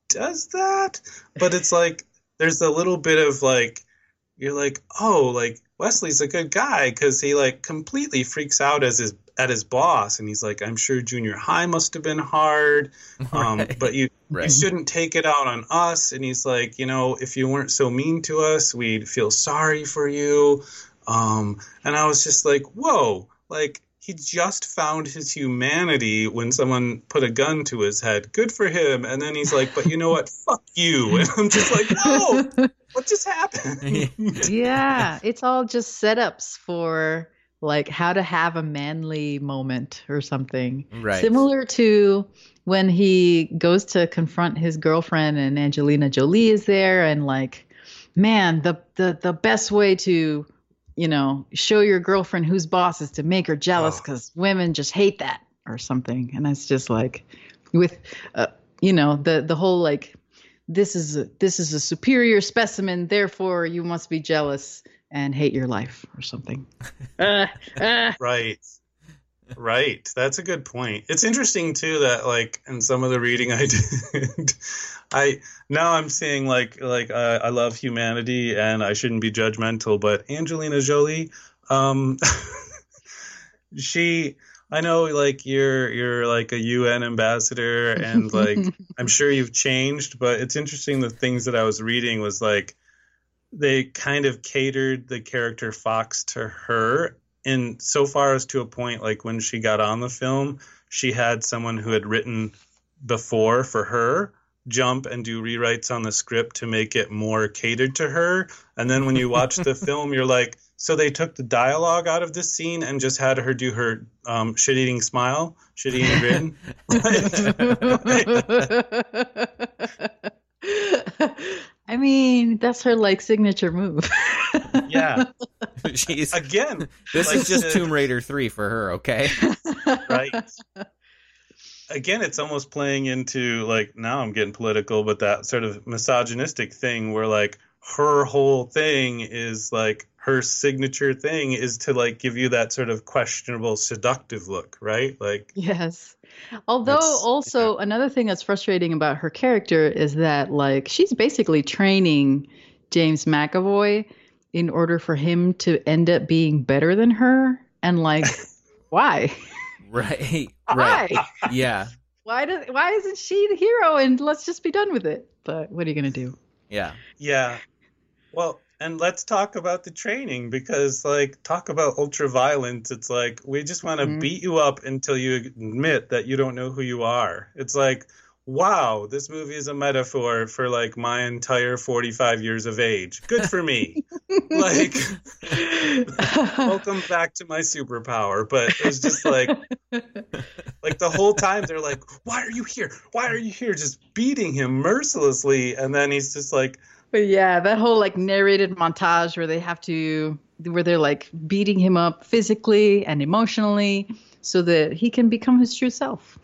Speaker 6: does that but it's like there's a little bit of like you're like oh like wesley's a good guy because he like completely freaks out as his at his boss and he's like i'm sure junior high must have been hard [laughs] um,
Speaker 1: Right.
Speaker 6: but you you shouldn't take it out on us and he's like you know if you weren't so mean to us we'd feel sorry for you um, and i was just like whoa like he just found his humanity when someone put a gun to his head. Good for him. And then he's like but you know what? [laughs] Fuck you. [laughs] And i'm just like whoa what just happened? [laughs]
Speaker 7: Yeah, it's all just setups for like how to have a manly moment or something.
Speaker 1: Right.
Speaker 7: Similar to when he goes to confront his girlfriend and Angelina Jolie is there and like man, the the the best way to you know, show your girlfriend who's boss is to make her jealous
Speaker 6: Oh.
Speaker 7: cuz women just hate that or something. And it's just like with uh, you know, the the whole like this is a, this is a superior specimen, therefore you must be jealous and hate your life or something. [laughs] uh, uh,
Speaker 6: right Right. That's a good point. It's interesting too that like in some of the reading [laughs] I did, I now I'm seeing like like uh, I love humanity and I shouldn't be judgmental, but Angelina Jolie, um, [laughs] she I know like you're you're like a UN ambassador and like [laughs] I'm sure you've changed, but it's interesting the things that I was reading was like they kind of catered the character Fox to her in so far as to a point like when she got on the film, she had someone who had written before for her jump and do rewrites on the script to make it more catered to her. And then when you watch the [laughs] film, you're like, so they took the dialogue out of this scene and just had her do her um, shit eating smile, shit eating grin. [laughs] [laughs]
Speaker 7: I mean, that's her like signature move.
Speaker 6: yeah. [laughs]
Speaker 1: She's
Speaker 6: Again,
Speaker 1: this
Speaker 6: like
Speaker 1: is just
Speaker 6: the-
Speaker 1: Tomb Raider three for her. Okay. [laughs]
Speaker 6: right. Again, it's almost playing into like now I'm getting political, but that sort of misogynistic thing where like her whole thing is like her signature thing is to like give you that sort of questionable seductive look, right? Like
Speaker 7: Yes. Although
Speaker 6: That's-
Speaker 7: also another thing that's frustrating about her character is that like she's basically training James McAvoy in order for him to end up being better than her and like [laughs] why?
Speaker 1: Right. [laughs]
Speaker 7: Why?
Speaker 1: Right. Yeah.
Speaker 7: Why does why isn't she the hero and let's just be done with it? But what are you going to do?
Speaker 1: Yeah.
Speaker 6: Yeah. Well, and let's talk about the training because, like, talk about ultra violence. It's like we just want to
Speaker 7: Mhm.
Speaker 6: beat you up until you admit that you don't know who you are. It's like, wow, this movie is a metaphor for like my entire 45 years of age. Good for me. [laughs] like, [laughs] welcome back to my superpower. But it's just like, [laughs] like the whole time they're like, why are you here? Why are you here? Just beating him mercilessly. And then he's just like,
Speaker 7: But yeah, that whole like narrated montage where they have to, where they're like beating him up physically and emotionally so that he can become his true self.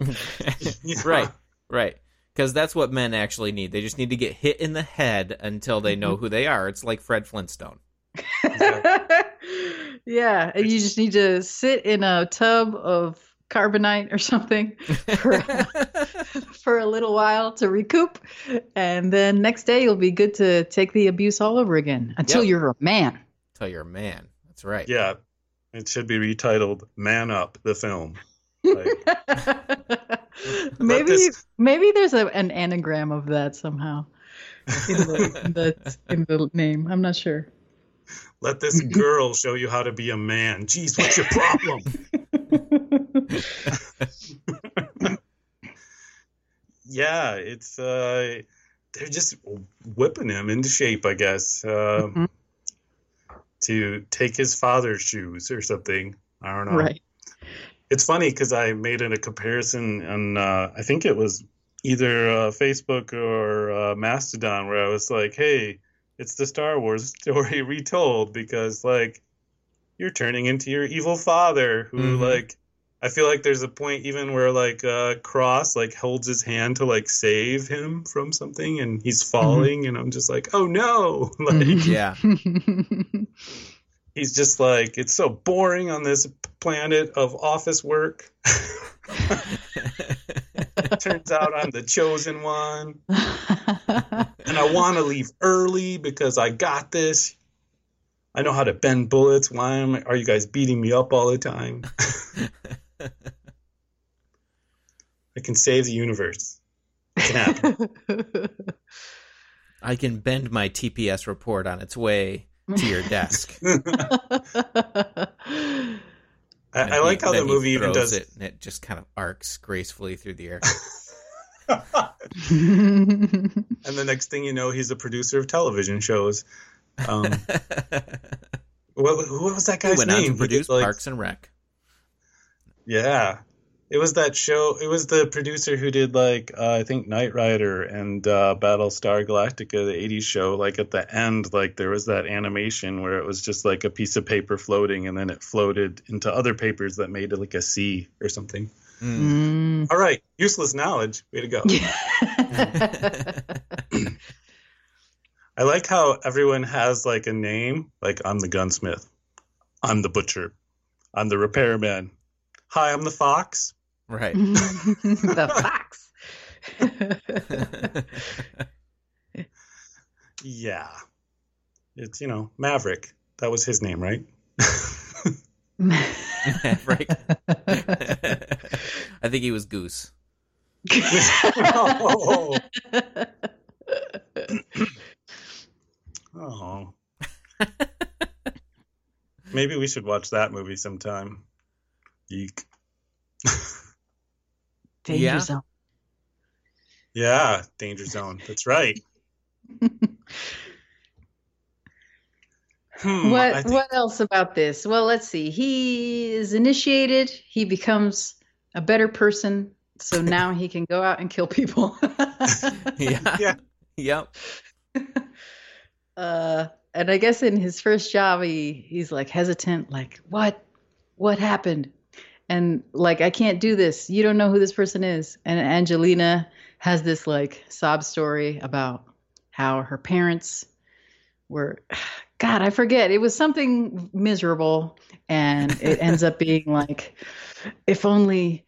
Speaker 7: [laughs]
Speaker 1: Right. Right. Because that's what men actually need. They just need to get hit in the head until they know mm-hmm. who they are. It's like Fred Flintstone. [laughs]
Speaker 7: yeah, and you just need to sit in a tub of carbonite or something [laughs] for, for a little while to recoup, and then next day you'll be good to take the abuse all over again until
Speaker 1: Yep.
Speaker 7: you're a man.
Speaker 1: Until you're a man. That's right.
Speaker 6: Yeah, it should be retitled "Man Up" the film. Like, [laughs]
Speaker 7: maybe
Speaker 6: this-
Speaker 7: maybe there's a, an anagram of that somehow in the, in the in the name. I'm not sure.
Speaker 6: let this girl show you how to be a man. Jeez, what's your problem? [laughs] yeah, it's uh, they're just whipping him into shape, I guess, uh,
Speaker 7: Mhm.
Speaker 6: to take his father's shoes or something. I don't know.
Speaker 7: Right.
Speaker 6: It's funny because I made it a comparison on uh, I think it was either uh, Facebook or uh, Mastodon where I was like, "Hey, it's the Star Wars story [laughs] retold because like you're turning into your evil father who
Speaker 1: Mhm.
Speaker 6: like I feel like there's a point even where like uh, Cross like holds his hand to like save him from something and he's falling and I'm just like, "Oh no!" [laughs] like
Speaker 1: Yeah. [laughs]
Speaker 6: he's just like it's so boring on this planet of office work. [laughs] Turns out I'm the chosen one, and I want to leave early because I got this. I know how to bend bullets. Why am I, are you guys beating me up all the time? [laughs] I can save the universe. It can happen.
Speaker 1: I can bend my TPS report on its way to your desk. [laughs]
Speaker 6: I,
Speaker 1: And
Speaker 6: I
Speaker 1: he-
Speaker 6: like how the movie even does
Speaker 1: it, and it just kind of arcs gracefully through the air. [laughs]
Speaker 6: and the next thing you know, he's a producer of television shows. Um, [laughs] what, what was that
Speaker 1: He
Speaker 6: guy's
Speaker 1: went on
Speaker 6: name?
Speaker 1: to
Speaker 6: He
Speaker 1: produce
Speaker 6: did, like-
Speaker 1: Parks and Rec.
Speaker 6: Yeah, it was that show. It was the producer who did like uh, I think Knight Rider and uh, Battlestar Galactica, the '80s show. Like at the end, like there was that animation where it was just like a piece of paper floating, and then it floated into other papers that made it like a sea or something.
Speaker 1: Mm.
Speaker 7: Mm.
Speaker 6: All right, useless knowledge. Way to go. [laughs] I like how everyone has like a name. Like I'm the gunsmith. I'm the butcher. I'm the repairman. Hi, I'm the fox.
Speaker 1: Right. [laughs]
Speaker 7: the [laughs] fox.
Speaker 6: Yeah. It's, you know, Maverick. That was his name, right?
Speaker 1: Maverick. [laughs] I think he was Goose.
Speaker 6: oh. oh. Maybe we should watch that movie sometime. Yeek.
Speaker 7: Danger
Speaker 1: Yeah.
Speaker 7: zone.
Speaker 6: Yeah, Danger Zone. That's right. Hmm,
Speaker 7: what
Speaker 6: think-
Speaker 7: what else about this? Well, let's see. He is initiated. He becomes a better person. So [laughs] now he can go out and kill people. [laughs]
Speaker 1: Yeah.
Speaker 6: Yeah.
Speaker 1: Yep.
Speaker 7: uh, and I guess in his first job, he he's like hesitant, like what, what happened, and like I can't do this. You don't know who this person is. And Angelina has this like sob story about how her parents were, [sighs] God, I forget. It was something miserable, and it [laughs] ends up being like, if only,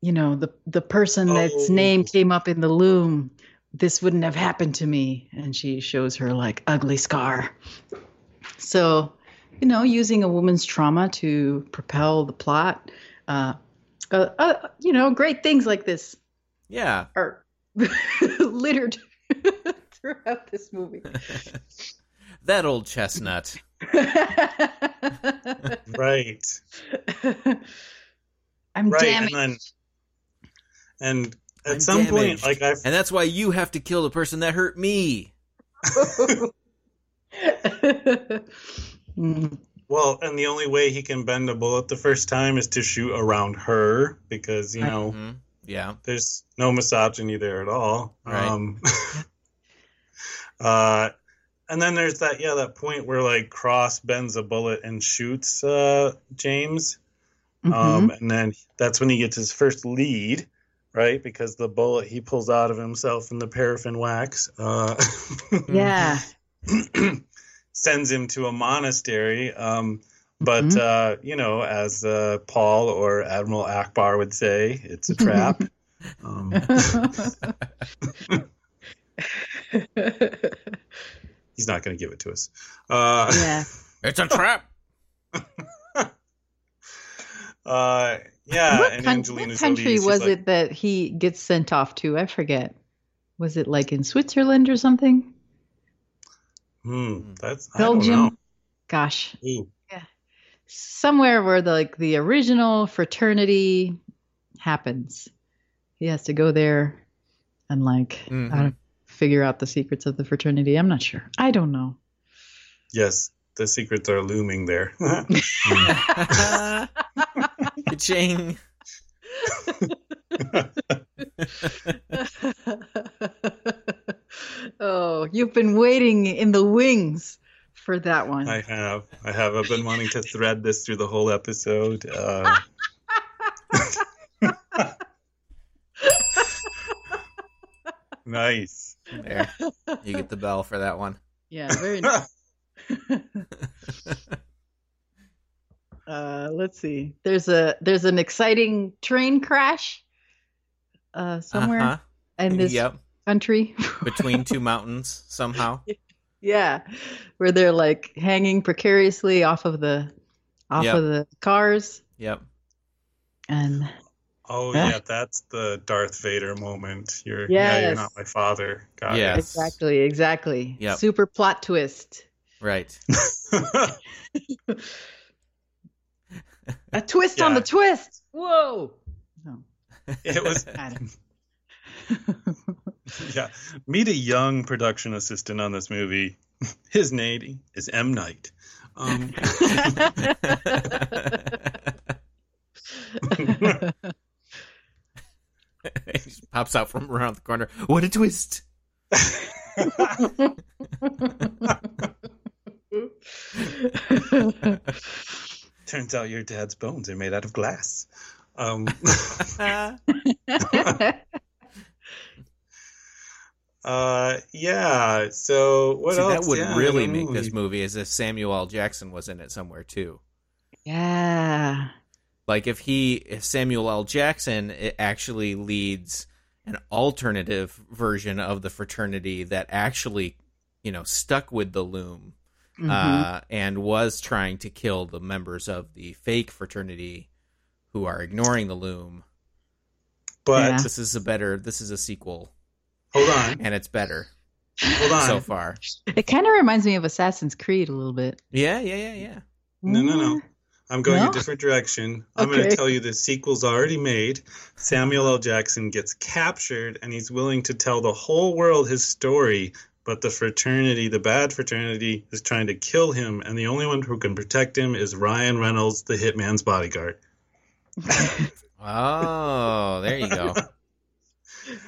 Speaker 7: you know, the the person that's
Speaker 6: Oh.
Speaker 7: name came up in the loom this wouldn't have happened to me and she shows her like ugly scar so you know using a woman's trauma to propel the plot uh, uh, uh you know great things like this
Speaker 1: Yeah.
Speaker 7: are [laughs] littered [laughs] throughout this movie [laughs]
Speaker 1: That old chestnut.
Speaker 6: Right.
Speaker 7: i'm
Speaker 6: Right.
Speaker 7: damaged
Speaker 6: And then and at
Speaker 1: I'm
Speaker 6: some
Speaker 1: damaged.
Speaker 6: point, like I
Speaker 1: And that's why you have to kill the person that hurt me.
Speaker 7: Mm,
Speaker 6: well, and the only way he can bend a bullet the first time is to shoot around her because you know
Speaker 1: Mhm. Yeah.
Speaker 6: there's no misogyny there at all.
Speaker 1: Right.
Speaker 6: Um, [laughs] uh, and then there's that yeah that point where like Cross bends a bullet and shoots uh, James,
Speaker 7: mhm.
Speaker 6: um, and then that's when he gets his first lead, right? Because the bullet he pulls out of himself in the paraffin wax. Uh, [laughs]
Speaker 7: yeah [clears throat]
Speaker 6: sends him to a monastery. Um, but
Speaker 7: Mhm.
Speaker 6: uh, you know, as uh, Paul or Admiral Ackbar would say, it's a trap. [laughs] um, [laughs] he's not going to give it to us. Uh,
Speaker 7: yeah [laughs]
Speaker 1: It's a trap.
Speaker 6: uh, yeah,
Speaker 7: what,
Speaker 6: and
Speaker 7: coun-
Speaker 6: Angelina
Speaker 7: what country
Speaker 6: Jolie,
Speaker 7: was
Speaker 6: like,
Speaker 7: it that he gets sent off to? I forget. Was it like in Switzerland or something?
Speaker 6: Hmm, that's
Speaker 7: Belgium? Gosh,
Speaker 6: know. Ooh,
Speaker 7: somewhere where the like the original fraternity happens. He has to go there and like I
Speaker 1: Mhm.
Speaker 7: don't, figure out the secrets of the fraternity. I'm not sure. I don't know.
Speaker 6: yes, the secrets are looming there. [laughs]
Speaker 1: Ka-ching. [laughs] [laughs]
Speaker 7: oh, you've been waiting in the wings for that one.
Speaker 6: I have, I have. I've been wanting to thread this through the whole episode. Uh, [laughs] nice.
Speaker 1: There. You get the bell for that one.
Speaker 7: yeah, very nice. [laughs] [laughs] uh, let's see. There's a there's an exciting train crash uh, somewhere
Speaker 1: Uh-huh.
Speaker 7: in this
Speaker 1: Yep.
Speaker 7: Country.
Speaker 1: Between [laughs] two mountains somehow.
Speaker 7: yeah, where they're like hanging precariously off of the off
Speaker 1: Yep.
Speaker 7: of the cars
Speaker 1: Yep.
Speaker 7: and
Speaker 6: Oh
Speaker 7: Yeah.
Speaker 6: yeah, that's the Darth Vader moment. You're yeah, you're not my father. Got
Speaker 1: Yes.
Speaker 7: exactly exactly
Speaker 1: Yep.
Speaker 7: super plot twist.
Speaker 1: Right. [laughs]
Speaker 7: A twist on the twist. Whoa. No.
Speaker 6: it was
Speaker 7: I don't- [laughs] [laughs]
Speaker 6: yeah. Meet a young production assistant on this movie. [laughs] His name is M Night. Um, [laughs]
Speaker 1: he just pops out from around the corner. What a twist!
Speaker 6: turns out your dad's bones are made out of glass. Um, uh, yeah. So what
Speaker 1: See,
Speaker 6: else?
Speaker 1: that would
Speaker 6: Yeah,
Speaker 1: really make
Speaker 6: know.
Speaker 1: this movie as if Samuel L. Jackson was in it somewhere too.
Speaker 7: Yeah.
Speaker 1: Like if he, if Samuel L. Jackson it actually leads an alternative version of the fraternity that actually, you know, stuck with the loom
Speaker 7: Mm-hmm.
Speaker 1: uh, and was trying to kill the members of the fake fraternity who are ignoring the loom.
Speaker 6: But
Speaker 7: Yeah.
Speaker 1: This is a better. This is a sequel,
Speaker 6: hold on,
Speaker 1: and it's better
Speaker 6: hold on.
Speaker 1: so far.
Speaker 7: It kind of reminds me of Assassin's Creed a little bit.
Speaker 1: Yeah, yeah, yeah, yeah.
Speaker 6: No, no, no. Mm. I'm going
Speaker 7: No?
Speaker 6: a different direction. I'm going to tell you the sequel's already made. Samuel L. Jackson gets captured and he's willing to tell the whole world his story, but the fraternity, the bad fraternity, is trying to kill him, and the only one who can protect him is Ryan Reynolds, the hitman's bodyguard. [laughs]
Speaker 1: Oh, there you go.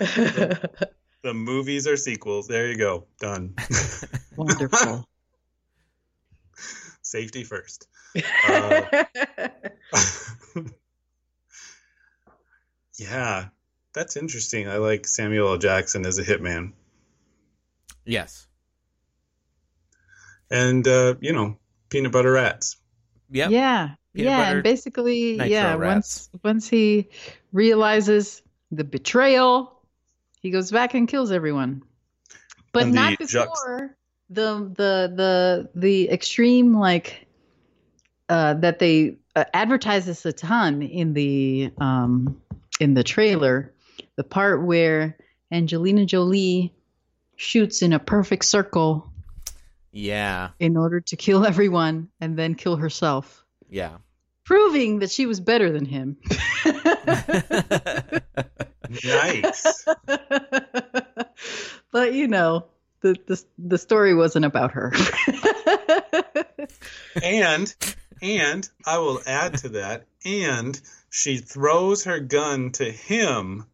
Speaker 1: [laughs]
Speaker 6: The movies are sequels. There you go. Done. [laughs]
Speaker 7: Wonderful. [laughs]
Speaker 6: Safety first. [laughs] Uh, yeah, that's interesting. I like Samuel L. Jackson as a hitman.
Speaker 1: yes.
Speaker 6: and uh, you know peanut butter rats.
Speaker 1: Yep.
Speaker 7: Yeah.
Speaker 1: Peanut
Speaker 7: yeah,
Speaker 1: butter
Speaker 7: and basically, yeah,
Speaker 1: rats.
Speaker 7: once once he realizes the betrayal, he goes back and kills everyone. But
Speaker 6: And the
Speaker 7: not
Speaker 6: juxt-
Speaker 7: before the the the the extreme like uh that they uh, advertise this a ton in the um in the trailer, the part where Angelina Jolie shoots in a perfect circle
Speaker 1: Yeah.
Speaker 7: in order to kill everyone and then kill herself
Speaker 1: Yeah.
Speaker 7: proving that she was better than him. [laughs]
Speaker 6: Nice. [laughs]
Speaker 7: but you know, the, the the story wasn't about her. [laughs]
Speaker 6: and and I will add to that. And she throws her gun to him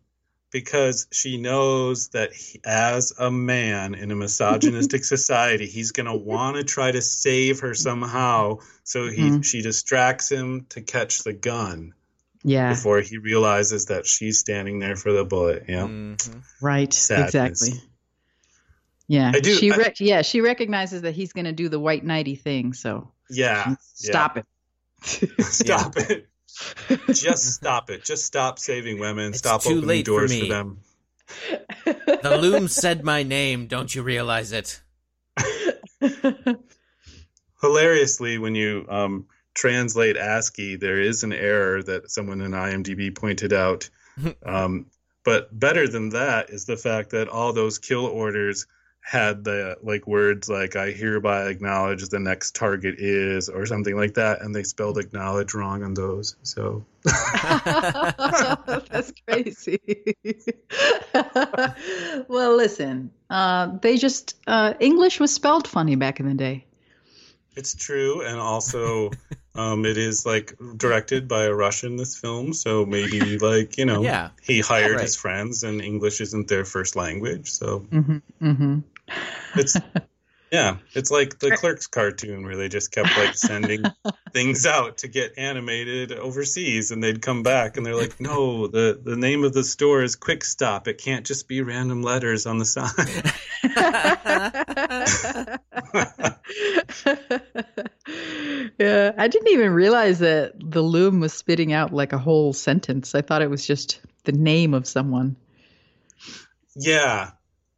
Speaker 6: because she knows that he, as a man in a misogynistic [laughs] society, he's going to want to try to save her somehow. So he
Speaker 7: Mhm.
Speaker 6: she distracts him to catch the gun
Speaker 7: yeah,
Speaker 6: before he realizes that she's standing there for the bullet. Yeah.
Speaker 1: Mhm.
Speaker 7: right.
Speaker 6: Sadness.
Speaker 7: Exactly. Yeah,
Speaker 6: I do-
Speaker 7: she
Speaker 6: I-
Speaker 7: rec- yeah she recognizes that he's going to do the white knighty thing, so
Speaker 6: Yeah.
Speaker 7: stop it. [laughs]
Speaker 6: Stop it. Just stop it. Just stop saving women.
Speaker 1: It's
Speaker 6: stop
Speaker 1: too
Speaker 6: opening
Speaker 1: late for
Speaker 6: doors for,
Speaker 1: me.
Speaker 6: them.
Speaker 1: The loom said my name. Don't you realize it? [laughs]
Speaker 6: Hilariously, when you um, translate ASCII, there is an error that someone in IMDb pointed out. [laughs] um, but better than that is the fact that all those kill orders had the like words like "I hereby acknowledge the next target is" or something like that, and they spelled "acknowledge" wrong on those. So [laughs] [laughs]
Speaker 7: That's crazy. [laughs] well, listen, uh, they just uh, English was spelled funny back in the day.
Speaker 6: It's true, and also um, it is like directed by a Russian. This film, so maybe like you know,
Speaker 1: Yeah.
Speaker 6: he hired
Speaker 1: right.
Speaker 6: his friends, and English isn't their first language, so
Speaker 7: hmm hmm
Speaker 6: it's [laughs] yeah, it's like the Clerks cartoon where they just kept like sending [laughs] things out to get animated overseas, and they'd come back and they're like, no, the the name of the store is Quick Stop. It can't just be random letters on the sign. [laughs]
Speaker 7: yeah, I didn't even realize that the loom was spitting out like a whole sentence. I thought it was just the name of someone.
Speaker 6: yeah,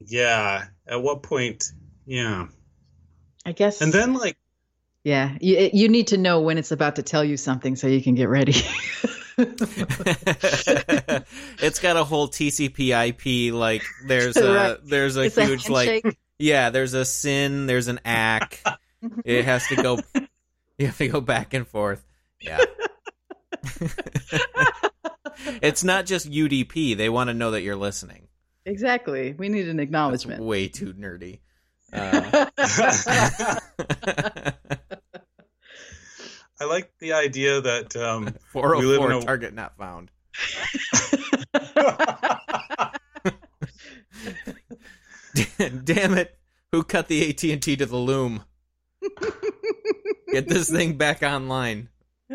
Speaker 6: yeah. At what point? Yeah,
Speaker 7: I guess.
Speaker 6: and then like.
Speaker 7: yeah, you, you need to know when it's about to tell you something so you can get ready. [laughs] [laughs]
Speaker 1: it's got a whole TCP/IP. Like there's [laughs] a
Speaker 7: Right.
Speaker 1: there's a
Speaker 7: it's a
Speaker 1: huge like yeah. There's a SYN. There's an ack. Mm-hmm. it has to go. You have to go back and forth. Yeah. it's not just UDP. They want to know that you're listening.
Speaker 7: Exactly. We need an
Speaker 1: That's
Speaker 7: acknowledgement.
Speaker 1: way too nerdy. Uh, [laughs]
Speaker 6: I like the idea that um, We live
Speaker 1: 404
Speaker 6: in a-
Speaker 1: target not found. [laughs] Damn it! Who cut the AT and T to the loom? Get this thing back online. [laughs]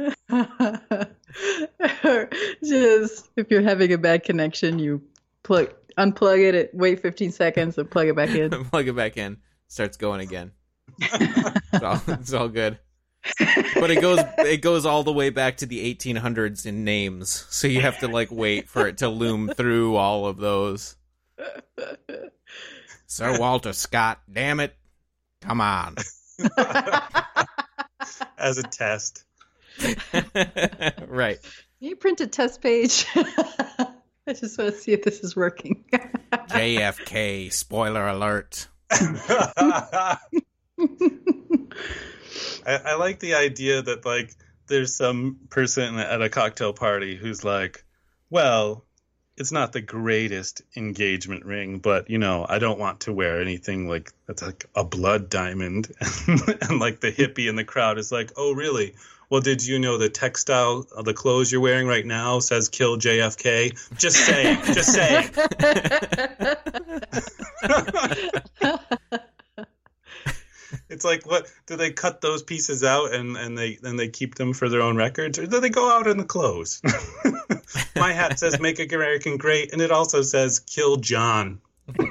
Speaker 7: just if you're having a bad connection, you plug unplug it, it wait 15 seconds and plug it back in. [laughs]
Speaker 1: Plug it back in. Starts going again. [laughs] It's all, it's all good. but it goes it goes all the way back to the 1800s in names, so you have to like wait for it to loom through all of those. Sir Walter Scott, damn it, come on. [laughs]
Speaker 6: As a test.
Speaker 1: right.
Speaker 7: Can you print a test page? I just want to see if this is working. [laughs]
Speaker 1: JFK, spoiler alert. [laughs]
Speaker 6: I, I like the idea that like there's some person at a cocktail party who's like, well, it's not the greatest engagement ring, but you know, I don't want to wear anything like that's like a blood diamond. [laughs] and like the hippie in the crowd is like, oh, really? Well, did you know the textile of the clothes you're wearing right now says kill JFK? Just saying, just saying. [laughs] it's like what do they cut those pieces out and and they and they keep them for their own records or do they go out in the clothes [laughs] my hat says make american great and it also says kill john [laughs]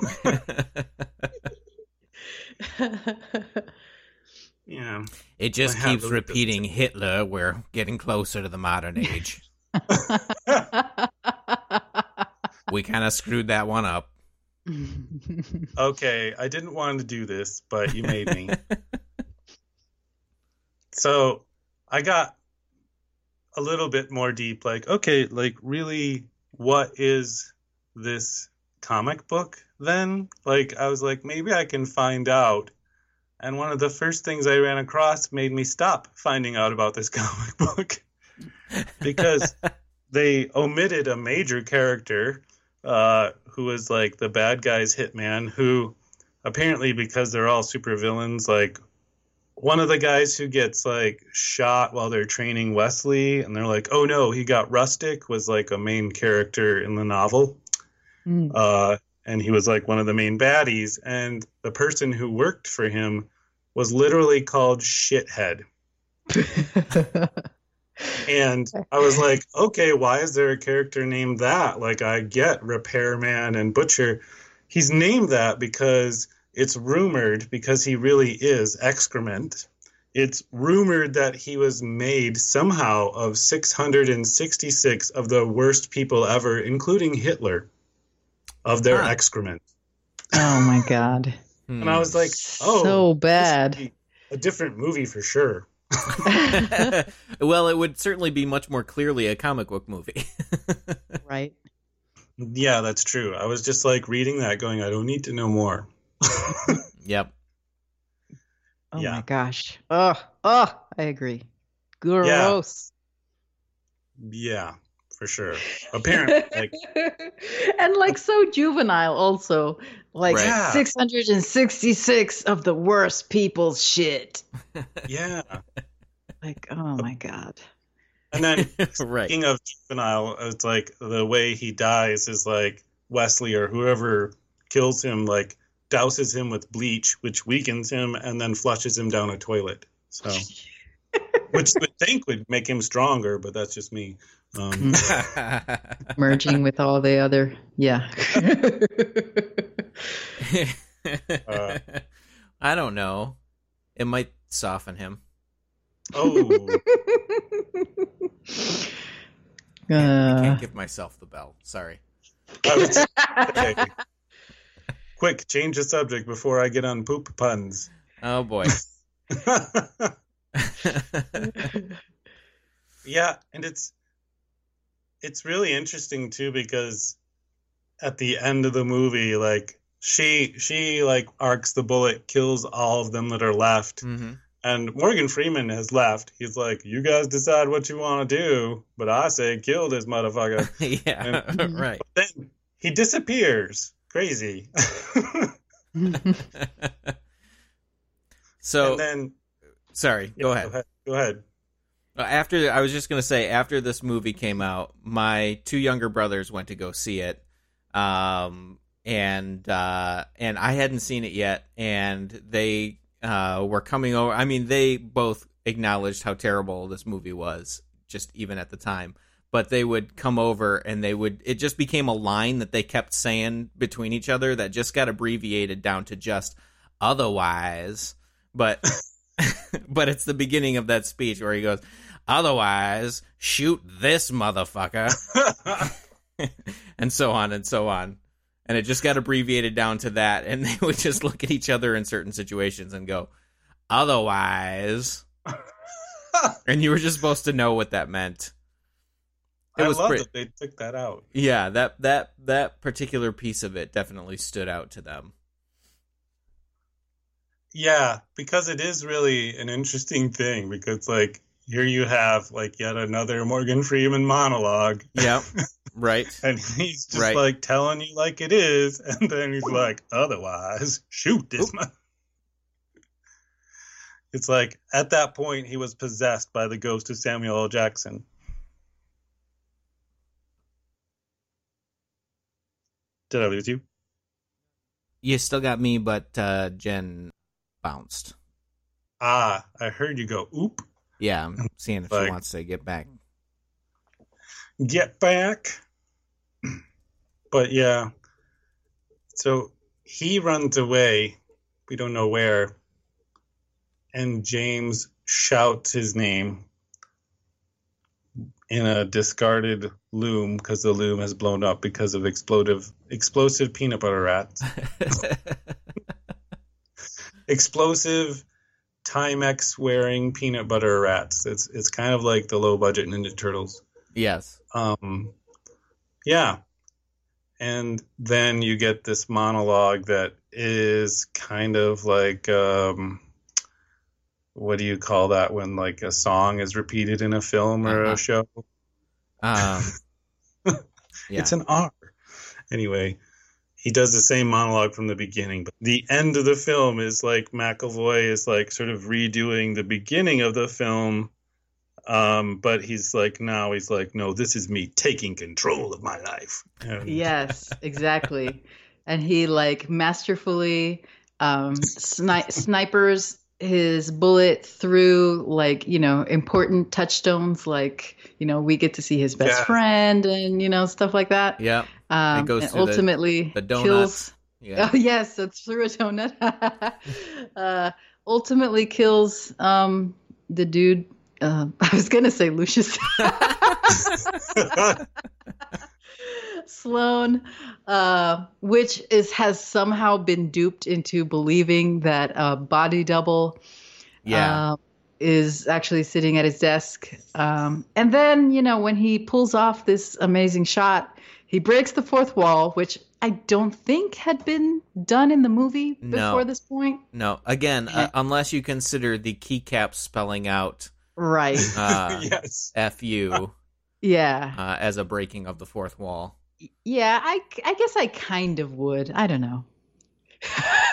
Speaker 6: yeah
Speaker 1: It just
Speaker 6: I
Speaker 1: keeps repeating Hitler, we're getting closer to the modern [laughs] age. [laughs] we kind of screwed that one up. [laughs]
Speaker 6: okay i didn't want to do this but you made me so i got a little bit more deep like okay like really what is this comic book then like i was like maybe i can find out and one of the first things i ran across made me stop finding out about this [laughs] comic book because [laughs] they omitted a major character uh, who was like the bad guy's hitman who apparently because they're all super villains like one of the guys who gets like shot while they're training Wesley and they're like oh no he got rustic was like a main character in the novel
Speaker 7: Mm.
Speaker 6: uh, and he was like one of the main baddies and the person who worked for him was literally called shithead and I was like, okay, why is there a character named that? Like, I get Repairman and Butcher. He's named that because it's rumored, because he really is excrement. It's rumored that he was made somehow of 666 of the worst people ever, including Hitler, of their
Speaker 1: Huh.
Speaker 6: excrement.
Speaker 7: oh my god.
Speaker 6: And I was like, oh,
Speaker 7: so bad.
Speaker 6: a different movie for sure. [laughs]
Speaker 1: well, it would certainly be much more clearly a comic book movie. [laughs]
Speaker 7: right.
Speaker 6: Yeah, that's true. I was just like reading that, going, I don't need to know more. [laughs]
Speaker 1: yep.
Speaker 7: Oh
Speaker 6: Yeah.
Speaker 7: my gosh. Oh, oh, I agree. Gross.
Speaker 6: Yeah, for sure. Apparently, like, [laughs]
Speaker 7: and like so juvenile also. Like
Speaker 1: Right.
Speaker 7: 666 of the worst people's shit. [laughs]
Speaker 6: yeah.
Speaker 7: Like, oh my god.
Speaker 6: And then [laughs]
Speaker 1: right.
Speaker 6: speaking of juvenile, it's like the way he dies is like Wesley or whoever kills him, like douses him with bleach, which weakens him, and then flushes him down a toilet. So, which you would think would make him stronger, but that's just me. Um, [laughs]
Speaker 7: Merging with all the other yeah. [laughs]
Speaker 6: Uh. [laughs]
Speaker 1: I don't know. It might soften him.
Speaker 6: oh,
Speaker 1: I
Speaker 7: Uh,
Speaker 1: can't give myself the bell. Sorry.
Speaker 6: Was- okay. Quick, change the subject before I get on poop puns.
Speaker 1: Oh boy.
Speaker 6: Yeah, and it's it's really interesting too because at the end of the movie, like she she like arcs the bullet, kills all of them that are left,
Speaker 1: hmm
Speaker 6: and Morgan Freeman has left. He's like, "You guys decide what you want to do, but I say kill this motherfucker." [laughs]
Speaker 1: yeah. [laughs] right.
Speaker 6: then he disappears. Crazy. [laughs]
Speaker 1: so
Speaker 6: and then
Speaker 1: sorry.
Speaker 6: yeah,
Speaker 1: Go ahead.
Speaker 6: Go ahead.
Speaker 1: Uh, After I was just gonna say, after this movie came out, my two younger brothers went to go see it, um, and uh, and I hadn't seen it yet, and they uh, were coming over. I mean, they both acknowledged how terrible this movie was, just even at the time. But they would come over, and they would. It just became a line that they kept saying between each other that just got abbreviated down to just otherwise. But [laughs] but it's the beginning of that speech where he goes, "Otherwise, shoot this motherfucker," [laughs] [laughs] and so on and so on. And it just got abbreviated down to that, and [laughs] they would just look at each other in certain situations and go, "Otherwise," and you were just supposed to know what that meant. It
Speaker 6: I
Speaker 1: was
Speaker 6: love
Speaker 1: pretty-
Speaker 6: that they took that out.
Speaker 1: Yeah, that that that particular piece of it definitely stood out to them.
Speaker 6: Yeah, because it is really an interesting thing. Because like here you have like yet another Morgan Freeman monologue,
Speaker 1: Yep. [laughs] right.
Speaker 6: and he's just
Speaker 1: Right.
Speaker 6: like telling you like it is, [laughs] and then he's like, otherwise, shoot this. mo-" It's like at that point he was possessed by the ghost of Samuel L. Jackson. Did I lose you?
Speaker 1: You still got me, but uh, Jen bounced.
Speaker 6: Ah, I heard you go. Oop.
Speaker 1: Yeah, I'm seeing if
Speaker 6: Like-
Speaker 1: she wants to get back.
Speaker 6: get back. But yeah. So he runs away. We don't know where. And James shouts his name in a discarded loom because the loom has blown up because of explosive explosive peanut butter rats. [laughs] explosive Timex wearing peanut butter rats. It's it's kind of like the low budget Ninja Turtles.
Speaker 1: yes.
Speaker 6: Um, yeah. And then you get this monologue that is kind of like, um, what do you call that when like a song is repeated in a film or
Speaker 1: Uh-huh.
Speaker 6: a show?
Speaker 1: Um, [laughs] yeah.
Speaker 6: It's an R. Anyway, he does the same monologue from the beginning, but the end of the film is like McAvoy is like sort of redoing the beginning of the film. Um, but he's like now he's like, no, this is me taking control of my life. And-
Speaker 7: Yes, [laughs] exactly. and he like masterfully um, sni- snipers his bullet through like you know important touchstones like you know we get to see his best
Speaker 6: Yeah.
Speaker 7: friend and you know stuff like that
Speaker 1: Yep.
Speaker 7: um,
Speaker 1: It goes
Speaker 7: and
Speaker 1: through the-
Speaker 7: ultimately
Speaker 1: the donut.
Speaker 7: kills
Speaker 1: Yeah. [laughs]
Speaker 7: oh yes it's through a donut [laughs] uh, ultimately kills um, the dude uh, [laughs] i was gonna say lucius Sloan, uh, which is has somehow been duped into believing that a body double
Speaker 1: Yeah.
Speaker 7: uh, is actually sitting at his desk. Um, and then, you know, when he pulls off this amazing shot, he breaks the fourth wall, which I don't think had been done in the movie
Speaker 1: No.
Speaker 7: before this point.
Speaker 1: no. Again, uh, unless you consider the keycap spelling out
Speaker 7: Right.
Speaker 1: uh, [laughs]
Speaker 6: yes.
Speaker 1: "fu" [laughs]
Speaker 7: yeah.
Speaker 1: uh, as a breaking of the fourth wall.
Speaker 7: Yeah, I, I guess I kind of would. I don't know.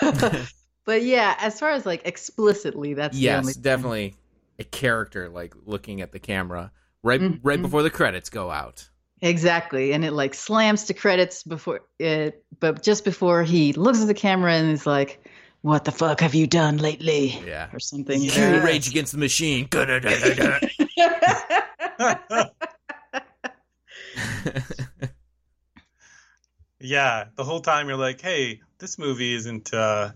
Speaker 7: [laughs] [laughs] but yeah, as far as like explicitly, that's the
Speaker 1: yes, definitely a character like looking at the camera right
Speaker 7: Mhm.
Speaker 1: right before the credits go out.
Speaker 7: Exactly, and it like slams to credits before it, but just before he looks at the camera and is like, "What the fuck have you done lately?"
Speaker 1: Yeah.
Speaker 7: or something.
Speaker 6: Yeah.
Speaker 1: Rage Against the Machine. [laughs]
Speaker 6: Yeah, the whole time you're like, "Hey, this movie isn't. uh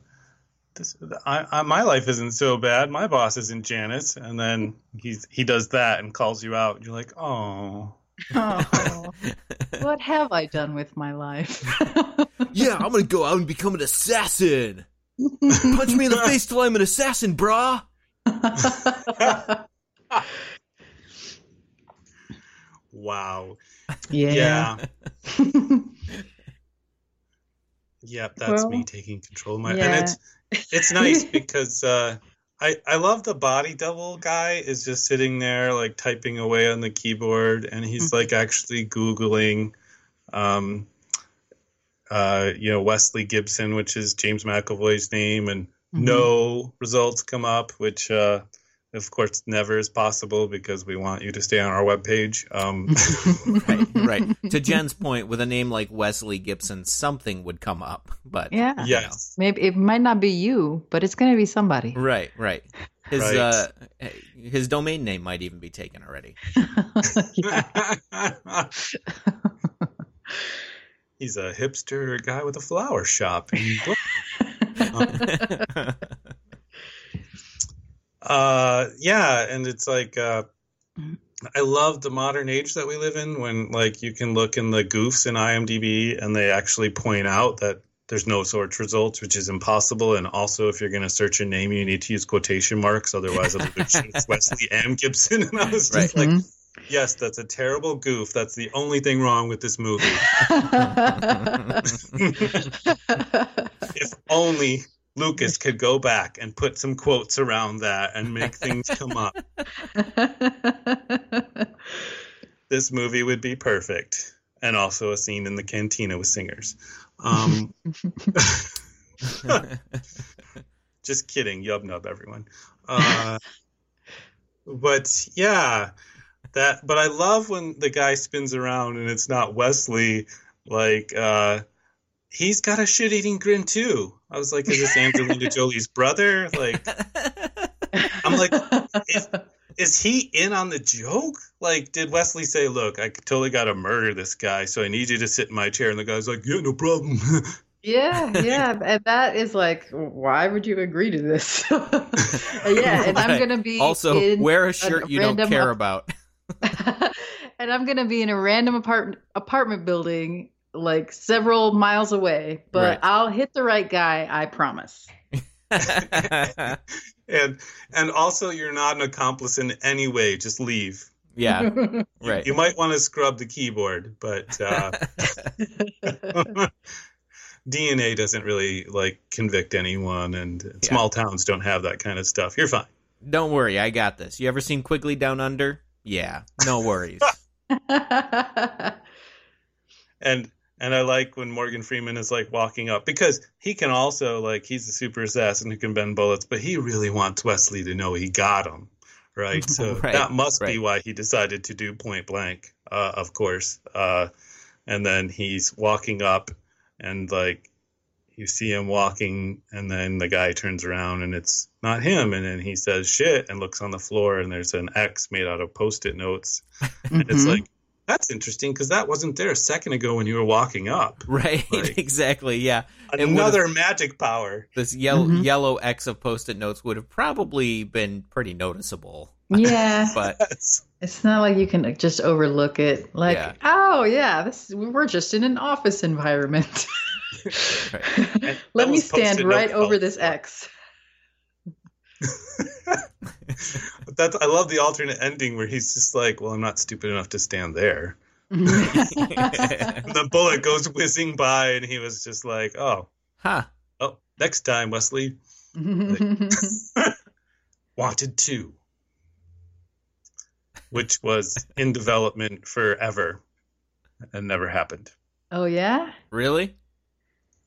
Speaker 6: This, I, I, my life isn't so bad. My boss isn't Janice." And then he's he does that and calls you out. You're like, "Oh, [laughs]
Speaker 7: oh, what have I done with my life? [laughs]
Speaker 1: yeah, I'm gonna go out and become an assassin. [laughs] Punch me in the face till I'm an assassin, brah.
Speaker 6: wow,
Speaker 7: yeah.
Speaker 6: yeah, yep, that's
Speaker 7: Well,
Speaker 6: me taking control of my."
Speaker 7: yeah.
Speaker 6: And it's it's nice [laughs] because uh, I I love the body double guy is just sitting there like typing away on the keyboard, and he's
Speaker 7: Mhm.
Speaker 6: like actually googling, um, uh, you know Wesley Gibson, which is James McAvoy's name, and
Speaker 7: Mhm.
Speaker 6: no results come up, which uh, of course never is possible because we want you to stay on our webpage. Um, [laughs]
Speaker 1: Right, right. To [laughs] Jen's point, with a name like Wesley Gibson, something would come up. But
Speaker 7: yeah.
Speaker 6: yes.
Speaker 7: Maybe it might not be you, but it's gonna be somebody.
Speaker 1: right, right. His
Speaker 6: Right.
Speaker 1: uh, his domain name might even be taken already. [laughs]
Speaker 6: He's a hipster guy with a flower shop. in Brooklyn. yeah, and it's like uh, mm-hmm. I love the modern age that we live in when like you can look in the goofs in IMDb and they actually point out that there's no search results, which is impossible. And also, if you're going to search a name, you need to use quotation marks, otherwise it'll be [laughs] Wesley M. Gibson. And I was just
Speaker 1: Right.
Speaker 6: like, mm-hmm. yes, that's a terrible goof. That's the only thing wrong with this movie. [laughs] [laughs] if only Lucas could go back and put some quotes around that and make things come up. [laughs] This movie would be perfect. And also a scene in the cantina with singers. Um, [laughs] just kidding, yub nub everyone. Uh, but yeah, that. But I love when the guy spins around and it's not Wesley. Like uh, he's got a shit eating grin too. I was like, is this [laughs] Angelina Jolie's brother? Like, [laughs] I'm like, is, is he in on the joke? Like, did Wesley say, look, I totally got to murder this guy, so I need you to sit in my chair? And the guy's like, yeah, no problem. [laughs]
Speaker 7: Yeah, yeah, and that is like, why would you agree to this? yeah, and I'm gonna be
Speaker 1: Also, wear a
Speaker 7: an
Speaker 1: shirt you don't care
Speaker 7: ap-
Speaker 1: about.
Speaker 7: and I'm gonna be in a random apartment apartment building like several miles away, but
Speaker 1: Right.
Speaker 7: I'll hit the right guy, I promise. [laughs]
Speaker 6: and and also, you're not an accomplice in any way. Just leave.
Speaker 1: yeah, [laughs] right.
Speaker 6: You might want to scrub the keyboard, but uh, [laughs] DNA doesn't really like convict anyone, and small towns don't have that kind of stuff. You're fine.
Speaker 1: Don't worry, I got this. You ever seen Quigley Down Under? Yeah, no worries.
Speaker 6: and and I like when Morgan Freeman is like walking up because he can also like he's a super assassin who can bend bullets, but he really wants Wesley to know he got him, right? [laughs] So
Speaker 1: Right,
Speaker 6: that must be why he decided to do Point Blank, uh, of course. Uh, and then he's walking up, and like you see him walking, and then the guy turns around and it's not him, and then he says shit and looks on the floor, and there's an X made out of post-it notes, [laughs] and it's
Speaker 7: Mhm.
Speaker 6: like. That's interesting because that wasn't there a second ago when you were walking up. [laughs]
Speaker 1: right,
Speaker 6: Like-
Speaker 1: exactly. Yeah,
Speaker 6: Another magic power.
Speaker 1: this yellow
Speaker 7: Mhm.
Speaker 1: yellow X of post-it notes would have probably been pretty noticeable. [laughs]
Speaker 7: yeah,
Speaker 1: But
Speaker 7: it's not like you can just overlook it. Like,
Speaker 1: Yeah.
Speaker 7: oh yeah, this we're just in an office environment. [laughs]
Speaker 1: Right.
Speaker 7: Let me stand right over this. X.
Speaker 6: That's I love the alternate ending where he's just like, "Well, I'm not stupid enough to stand there." [laughs] The bullet goes whizzing by, and he was just like, "Oh,
Speaker 1: huh.
Speaker 6: oh, next time, Wesley, [laughs] wanted two, which was in development forever and never happened.
Speaker 7: oh yeah.
Speaker 1: Really?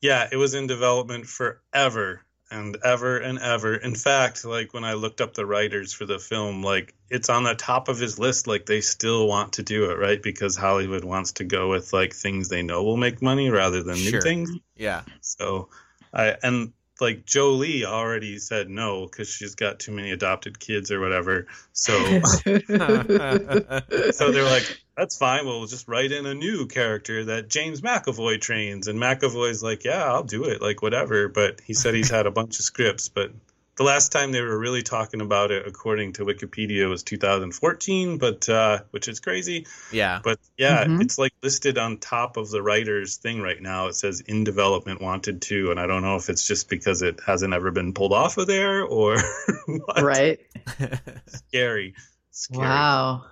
Speaker 6: Yeah, it was in development forever and ever and ever. In fact, like when I looked up the writers for the film, like it's on the top of his list. Like they still want to do it, right? Because Hollywood wants to go with like things they know will make money rather than new things.
Speaker 1: Yeah.
Speaker 6: So I and like Jolie already said no because she's got too many adopted kids or whatever. So [laughs] [laughs] so they're like, that's fine. We'll just write in a new character that James McAvoy trains. And McAvoy's like, yeah, I'll do it, like whatever. But he said he's had a bunch of scripts. But the last time they were really talking about it, according to Wikipedia, was 2014, but uh, which is crazy.
Speaker 1: yeah.
Speaker 6: But yeah,
Speaker 7: Mhm.
Speaker 6: it's like listed on top of the writer's thing right now. It says in development wanted to, and I don't know if it's just because it hasn't ever been pulled off of there or [laughs] what.
Speaker 7: right. [laughs]
Speaker 6: Scary. Scary.
Speaker 7: Wow.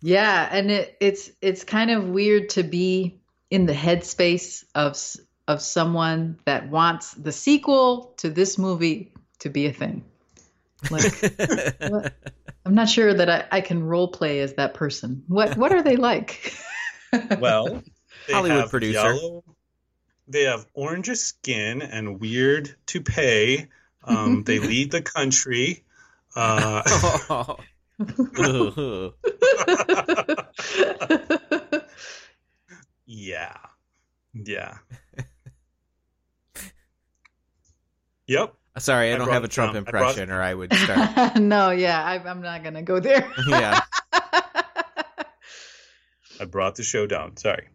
Speaker 7: Yeah, and it, it's it's kind of weird to be in the headspace of of someone that wants the sequel to this movie to be a thing. Like. [laughs] I'm not sure that I, I can role play as that person. What what are they like? [laughs]
Speaker 6: Well, they
Speaker 1: Hollywood
Speaker 6: have
Speaker 1: producer.
Speaker 6: Yellow, they have orange skin and weird toupee. Um, they [laughs] lead the country. Uh,
Speaker 1: Ugh. [laughs]
Speaker 6: yeah, yeah. [laughs] Yep.
Speaker 1: Uh, sorry, I
Speaker 6: I
Speaker 1: don't have a
Speaker 6: it
Speaker 1: Trump
Speaker 6: down. I brought-
Speaker 1: impression, or I would start. [laughs]
Speaker 7: no, yeah, I, I'm not gonna go there.
Speaker 1: yeah.
Speaker 6: I brought the show down. Sorry.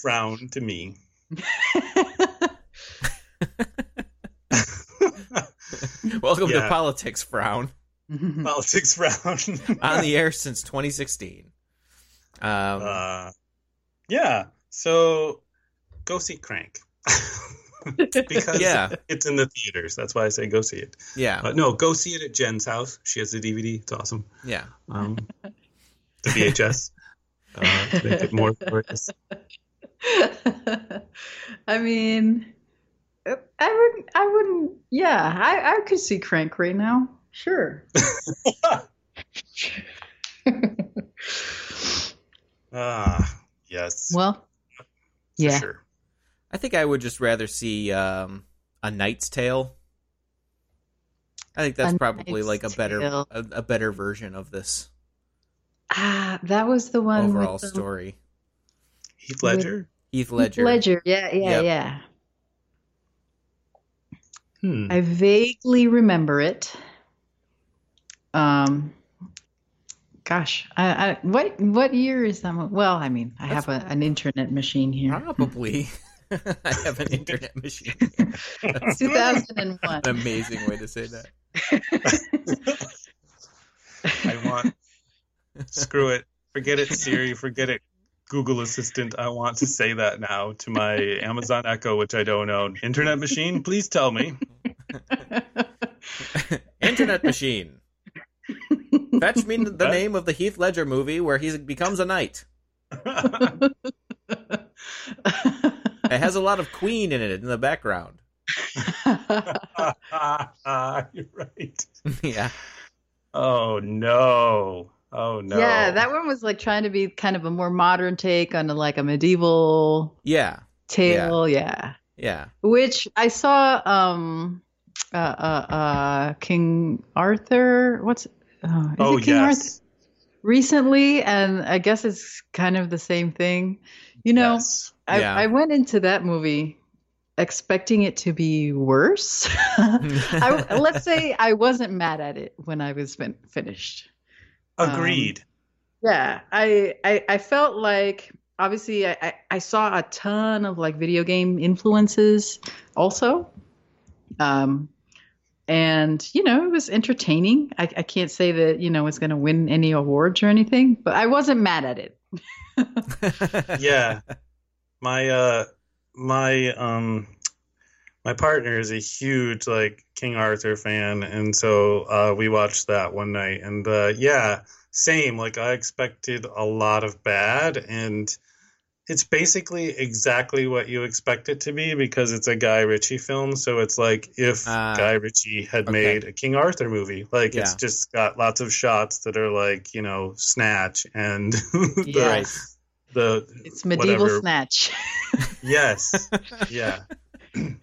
Speaker 6: Frown to me.
Speaker 1: Welcome to Politics Frown [laughs] [laughs]
Speaker 6: Politics Frown. [laughs]
Speaker 1: on the air since 2016. Um,
Speaker 6: uh, yeah. So go see Crank. because
Speaker 1: Yeah.
Speaker 6: it's in the theaters. That's why I say go see it.
Speaker 1: yeah,
Speaker 6: Uh, no, go see it at Jen's house. She has the DVD. It's awesome.
Speaker 1: yeah.
Speaker 6: Um, the VHS. Uh, to make it more glorious.
Speaker 7: I mean, I wouldn't. I wouldn't. Yeah, I, I could see Crank right now. Sure. [laughs]
Speaker 6: Ah, yes.
Speaker 7: well,
Speaker 6: for
Speaker 7: yeah.
Speaker 6: Sure.
Speaker 1: I think I would just rather see um, a Knight's Tale. I think that's
Speaker 7: A
Speaker 1: probably
Speaker 7: Knight's
Speaker 1: like a better a, a better version of this
Speaker 7: Ah, that was the one
Speaker 1: overall
Speaker 7: with the
Speaker 1: story.
Speaker 6: Heath Ledger.
Speaker 1: Heath Ledger.
Speaker 7: Ledger. Yeah, yeah,
Speaker 1: Yep.
Speaker 7: yeah.
Speaker 6: Hmm.
Speaker 7: I vaguely remember it. Um, gosh, I, I what what year is that? Well, I mean, I have a, an internet machine here.
Speaker 1: Probably. [laughs] I have an internet machine. That's
Speaker 7: 2001.
Speaker 1: an amazing way to say that. [laughs]
Speaker 6: I want. Screw it. Forget it, Siri. Forget it, Google Assistant. I want to say that now to my Amazon Echo, which I don't own. Internet machine, please tell me. [laughs]
Speaker 1: Internet machine. Fetch me the name of the Heath Ledger movie where he becomes a knight. [laughs] It has a lot of Queen in it in the background. [laughs]
Speaker 6: You're right.
Speaker 1: yeah.
Speaker 6: Oh no. Oh no.
Speaker 7: Yeah, that one was like trying to be kind of a more modern take on like a medieval
Speaker 1: Yeah.
Speaker 7: tale. Yeah.
Speaker 1: Yeah.
Speaker 7: Which I saw um uh uh, uh King Arthur what's uh, is
Speaker 6: Oh
Speaker 7: it King Arthur
Speaker 6: yes.
Speaker 7: recently and I guess it's kind of the same thing. You know,
Speaker 6: Yes.
Speaker 7: I,
Speaker 1: Yeah.
Speaker 7: I went into that movie expecting it to be worse. [laughs] I, [laughs] let's say I wasn't mad at it when I was fin- finished.
Speaker 6: Agreed.
Speaker 7: Yeah, I, I I felt like obviously I, I, I saw a ton of like video game influences also. Um and you know it was entertaining. I, I can't say that you know it's going to win any awards or anything, but I wasn't mad at it. [laughs]
Speaker 6: yeah my uh my um my partner is a huge like king arthur fan and so uh we watched that one night and uh yeah same like i expected a lot of bad and it's basically exactly what you expect it to be because it's a guy ritchie film so it's like if
Speaker 1: Ah,
Speaker 6: guy ritchie had
Speaker 1: okay.
Speaker 6: made a king arthur movie like it's just got lots of shots that are like you know snatch and [laughs] the,
Speaker 7: Yeah.
Speaker 6: The
Speaker 7: It's medieval
Speaker 6: whatever.
Speaker 7: snatch. [laughs]
Speaker 6: Yes. Yeah. [clears throat]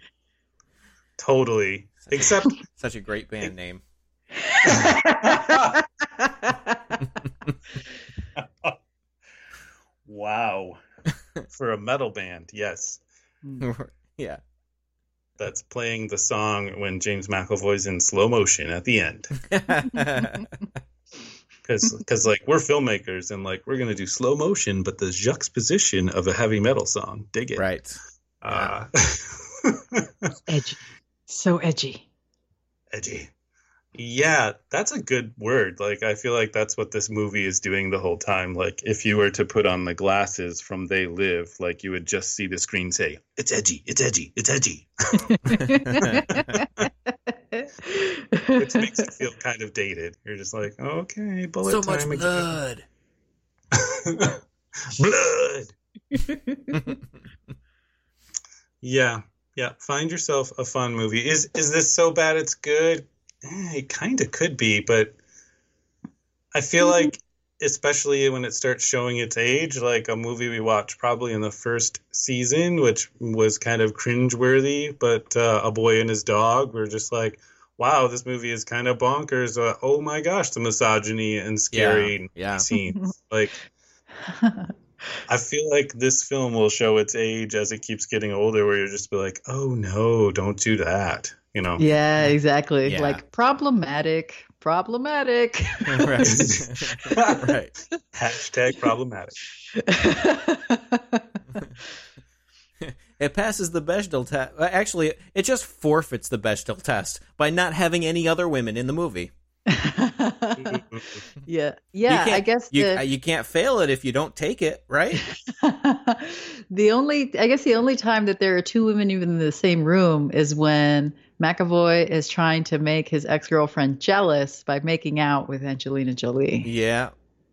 Speaker 6: totally. Except [laughs]
Speaker 1: Such a great band name. [laughs]
Speaker 6: wow. For a metal band, yes. [laughs]
Speaker 1: yeah.
Speaker 6: That's playing the song when James McAvoy's in slow motion at the end. Because, like, we're filmmakers and, like, we're going to do slow motion, but the juxtaposition of a heavy metal song. Dig it.
Speaker 1: right.
Speaker 6: Uh,
Speaker 7: edgy. So edgy.
Speaker 6: edgy. Yeah, that's a good word. Like I feel like that's what this movie is doing the whole time. Like if you were to put on the glasses from They Live, like you would just see the screen say, "It's edgy, it's edgy, it's edgy." [laughs] Which makes it feel kind of dated. You're just like, "Okay, bullet
Speaker 1: so much
Speaker 6: time again."
Speaker 1: blood. [laughs]
Speaker 6: blood. [laughs] Yeah, yeah. Find yourself a fun movie. Is is this so bad it's good? Eh, it kind of could be, but I feel like, especially when it starts showing its age, like a movie we watched probably in the first season, which was kind of cringeworthy, but uh, a boy and his dog were just like. Wow, this movie is kind of bonkers. Uh, oh my gosh, the misogyny and scary
Speaker 1: yeah.
Speaker 6: scenes. Like, [laughs] I feel like this film will show its age as it keeps getting older, where you're just be like, oh no, don't do that. You know?
Speaker 7: yeah, exactly.
Speaker 1: Yeah.
Speaker 7: Like problematic. Problematic. [laughs]
Speaker 1: right. [laughs] right.
Speaker 6: Hashtag problematic. [laughs]
Speaker 1: it passes the Bechdel test. Uh, actually, it just forfeits the Bechdel test by not having any other women in the movie. [laughs] [laughs]
Speaker 7: yeah, yeah. I guess
Speaker 1: you
Speaker 7: the,
Speaker 1: you can't fail it if you don't take it, right? [laughs]
Speaker 7: the only I guess the only time that there are two women even in the same room is when McAvoy is trying to make his ex girlfriend jealous by making out with Angelina Jolie.
Speaker 1: yeah.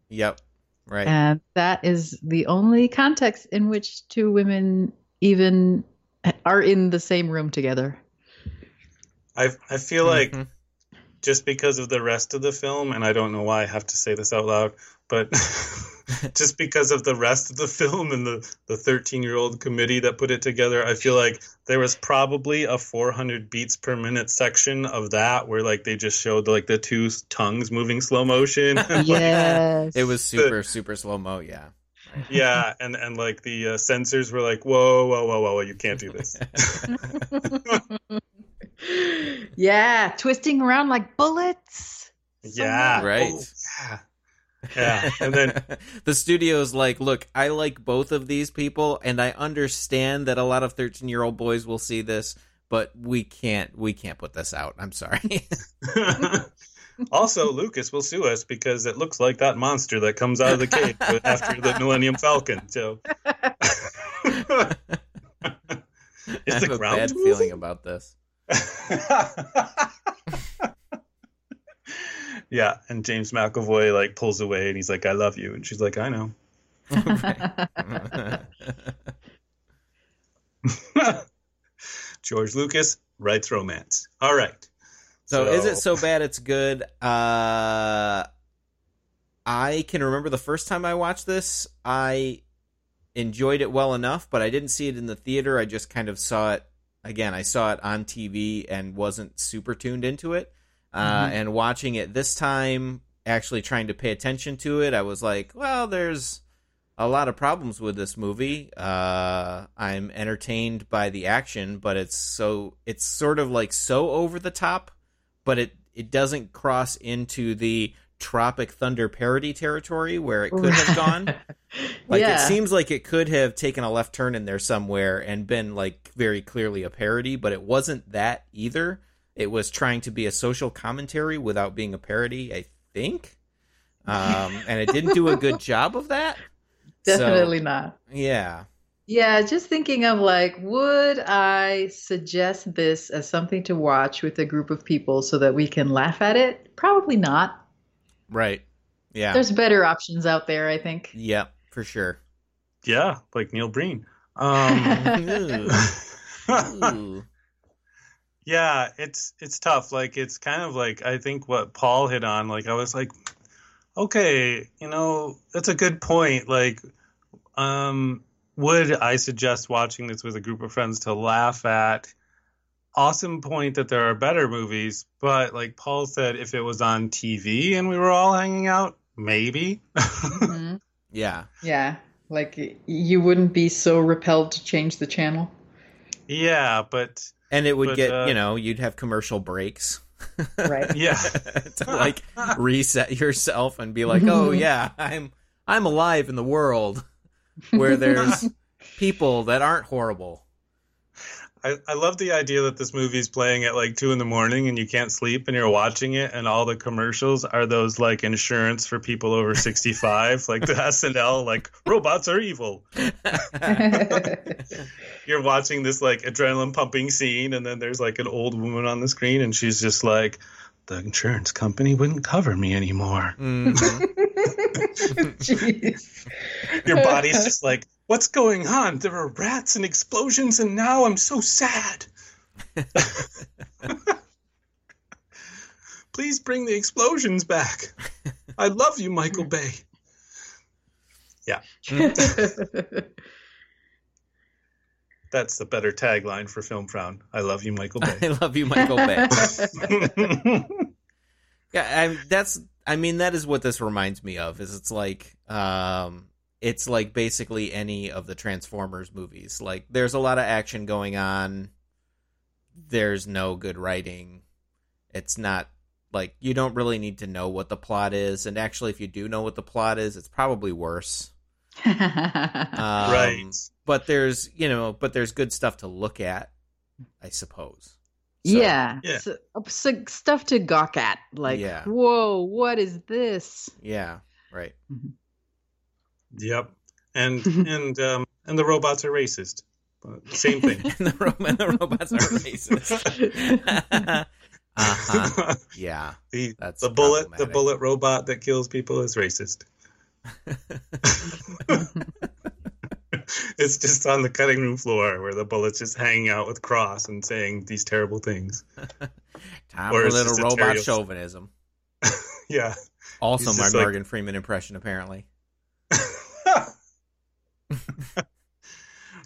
Speaker 1: Yep. Right.
Speaker 7: And that is the only context in which two women even are in the same room together.
Speaker 6: I I feel like
Speaker 1: Mhm.
Speaker 6: Just because of the rest of the film, and I don't know why I have to say this out loud, but [laughs] just because of the rest of the film and the the 13 year old committee that put it together, I feel like there was probably a 400 beats per minute section of that where like they just showed like the two tongues moving slow motion. [laughs]
Speaker 7: Yes.
Speaker 1: It was super super slow mo. Yeah.
Speaker 6: yeah, and and like the uh, censors were like, whoa, whoa, whoa, whoa, whoa, you can't do this. [laughs]
Speaker 7: yeah, twisting around like bullets. So
Speaker 6: yeah.
Speaker 1: Right.
Speaker 6: Oh, yeah, yeah, and then [laughs]
Speaker 1: the studio's like, look, I like both of these people, and I understand that a lot of thirteen-year-old boys will see this, but we can't, we can't put this out. I'm sorry. [laughs]
Speaker 6: also, Lucas will sue us because it looks like that monster that comes out of the cave [laughs] after the Millennium Falcon. So,
Speaker 1: I have
Speaker 6: the
Speaker 1: a bad
Speaker 6: moving?
Speaker 1: feeling about this. [laughs]
Speaker 6: yeah, and James McAvoy like pulls away and he's like, "I love you," and she's like, "I know." [laughs] George Lucas writes romance. All right.
Speaker 1: So, is it so bad it's good? Uh I can remember the first time I watched this, I enjoyed it well enough, but I didn't see it in the theater. I just kind of saw it again. I saw it on TV and wasn't super tuned into it. Uh,
Speaker 7: Mhm.
Speaker 1: and watching it this time, actually trying to pay attention to it, I was like, well, there's a lot of problems with this movie. Uh, I'm entertained by the action, but it's so it's sort of like so over the top, but it it doesn't cross into the Tropic Thunder parody territory where it could have gone. [laughs] Like
Speaker 7: yeah.
Speaker 1: it seems like it could have taken a left turn in there somewhere and been like very clearly a parody, but it wasn't that either. It was trying to be a social commentary without being a parody, I think. Um, and it didn't do a good [laughs] job of that. So,
Speaker 7: Definitely not.
Speaker 1: yeah.
Speaker 7: Yeah, just thinking of like, would I suggest this as something to watch with a group of people so that we can laugh at it? Probably not.
Speaker 1: Right. Yeah.
Speaker 7: There's better options out there, I think.
Speaker 1: Yeah, for sure.
Speaker 6: Yeah, like Neil Breen. [laughs] Um,
Speaker 1: Ooh. Ooh. [laughs]
Speaker 6: yeah, it's it's tough. Like it's kind of like I think what Paul hit on. Like I was like, okay, you know, that's a good point. Like, um, would I suggest watching this with a group of friends to laugh at? Awesome point that there are better movies, but like Paul said, if it was on TV and we were all hanging out, maybe.
Speaker 7: Mhm. [laughs]
Speaker 1: Yeah.
Speaker 7: Yeah, like you wouldn't be so repelled to change the channel.
Speaker 6: yeah, but
Speaker 1: And it would
Speaker 6: But,
Speaker 1: get,
Speaker 6: uh,
Speaker 1: you know, you'd have commercial breaks. [laughs]
Speaker 7: Right. [laughs]
Speaker 6: yeah.
Speaker 1: to like reset yourself and be like, "Oh yeah, I'm I'm alive in the world where there's people that aren't horrible."
Speaker 6: I, I love the idea that this movie's playing at like two in the morning and you can't sleep and you're watching it and all the commercials are those like insurance for people over 65 like the SNL like robots are evil. [laughs] You're watching this like adrenaline pumping scene and then there's like an old woman on the screen and she's just like the insurance company wouldn't cover me anymore [laughs]
Speaker 1: Mhm.
Speaker 6: Your body's just like what's going on there are rats and explosions and now I'm so sad [laughs] Please bring the explosions back. I love you, Michael Bay. Yeah, [laughs] that's the better tagline for Film Frown. I love you, Michael Bay. [laughs]
Speaker 1: I love you, Michael Bay. [laughs] [laughs] Yeah, I, that's. I mean, that is what this reminds me of. Is it's like, um, it's like basically any of the Transformers movies. Like, there's a lot of action going on. There's no good writing. It's not like you don't really need to know what the plot is. And actually, if you do know what the plot is, it's probably worse. Um,
Speaker 6: right.
Speaker 1: But there's you know, but there's good stuff to look at, I suppose. So,
Speaker 7: yeah.
Speaker 6: Yeah.
Speaker 7: So, so stuff to gawk at. Like,
Speaker 1: Yeah.
Speaker 7: whoa, what is this?
Speaker 1: Yeah. Right.
Speaker 6: Yep. And [laughs] and um and the robots are racist. But Same [laughs] thing.
Speaker 1: and, the ro- and the robots are racist. [laughs] uh huh. Yeah.
Speaker 6: the
Speaker 1: That's
Speaker 6: the bullet the bullet robot that kills people is racist. It's just on the cutting room floor where the bullet's just hanging out with Cross and saying these terrible things. [laughs]
Speaker 1: Time
Speaker 6: Or
Speaker 1: for
Speaker 6: it's
Speaker 1: little
Speaker 6: just a
Speaker 1: robot chauvinism. [laughs]
Speaker 6: Yeah.
Speaker 1: Also, my
Speaker 6: like-
Speaker 1: Morgan Freeman impression, apparently. [laughs]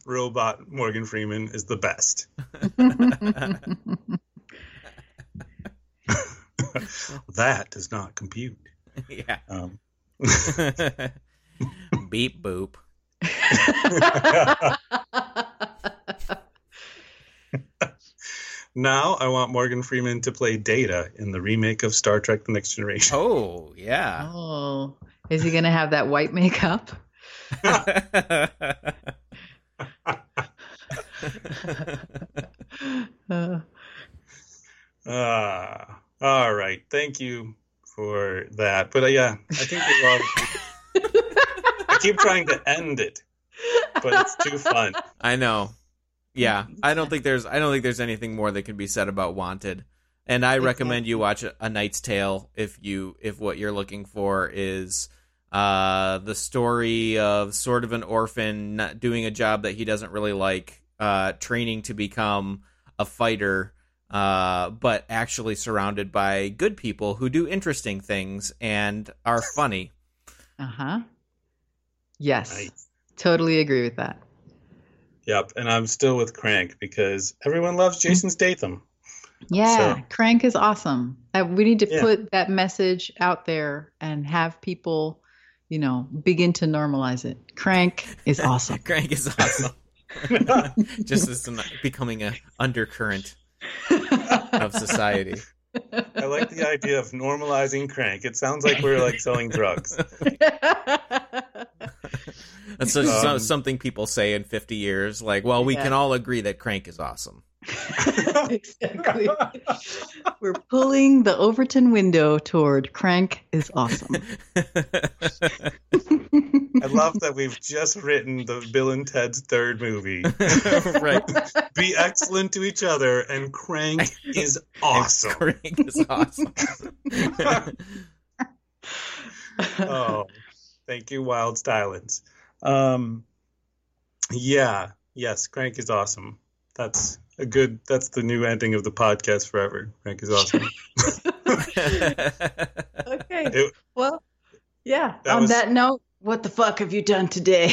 Speaker 6: Robot Morgan Freeman is the best. that does not compute.
Speaker 1: yeah.
Speaker 6: Um,
Speaker 1: Beep boop. [laughs]
Speaker 6: now I want Morgan Freeman to play Data in the remake of Star Trek: The Next Generation.
Speaker 1: Oh, yeah.
Speaker 7: oh, is he going to have that white makeup? Uh, [laughs]
Speaker 6: Ah, all right. Thank you for that. But uh, yeah, I think we love. [laughs] I keep trying to end it, but it's too fun.
Speaker 1: I know. Yeah, I don't think there's I don't think there's anything more that can be said about Wanted. And I recommend you watch A Knight's Tale if you if what you're looking for is uh the story of sort of an orphan not doing a job that he doesn't really like, uh training to become a fighter uh but actually surrounded by good people who do interesting things and are funny.
Speaker 7: Uh huh. Yes.
Speaker 6: Nice.
Speaker 7: Totally agree with that.
Speaker 6: Yep, and I'm still with Crank because everyone loves Jason Statham.
Speaker 7: Yeah,
Speaker 6: So-
Speaker 7: Crank is awesome. Uh, we need to
Speaker 6: Yeah.
Speaker 7: put that message out there and have people, you know, begin to normalize it. Crank is awesome. [laughs]
Speaker 1: Crank is awesome. [laughs] Just as an, becoming a undercurrent of society.
Speaker 6: I like the idea of normalizing Crank. It sounds like we're like selling drugs. [laughs] [laughs]
Speaker 1: That's so, so-
Speaker 6: Um,
Speaker 1: something people say in 50 years. Like, well, we
Speaker 7: Yeah.
Speaker 1: can all agree that Crank is awesome. [laughs]
Speaker 7: exactly. We're pulling the Overton window toward Crank is awesome. [laughs]
Speaker 6: I love that we've just written the Bill and Ted's third movie.
Speaker 1: right.
Speaker 6: Be excellent to each other, and Crank is awesome.
Speaker 1: Crank is awesome.
Speaker 6: oh, thank you, Wild Stylings. Um, yeah, yes, Crank is awesome. That's a good. That's the new ending of the podcast forever. Crank is awesome. [laughs]
Speaker 7: Okay. [laughs]
Speaker 6: It-
Speaker 7: well, yeah.
Speaker 6: That
Speaker 7: On
Speaker 6: was-
Speaker 7: that note, what the fuck have you done today?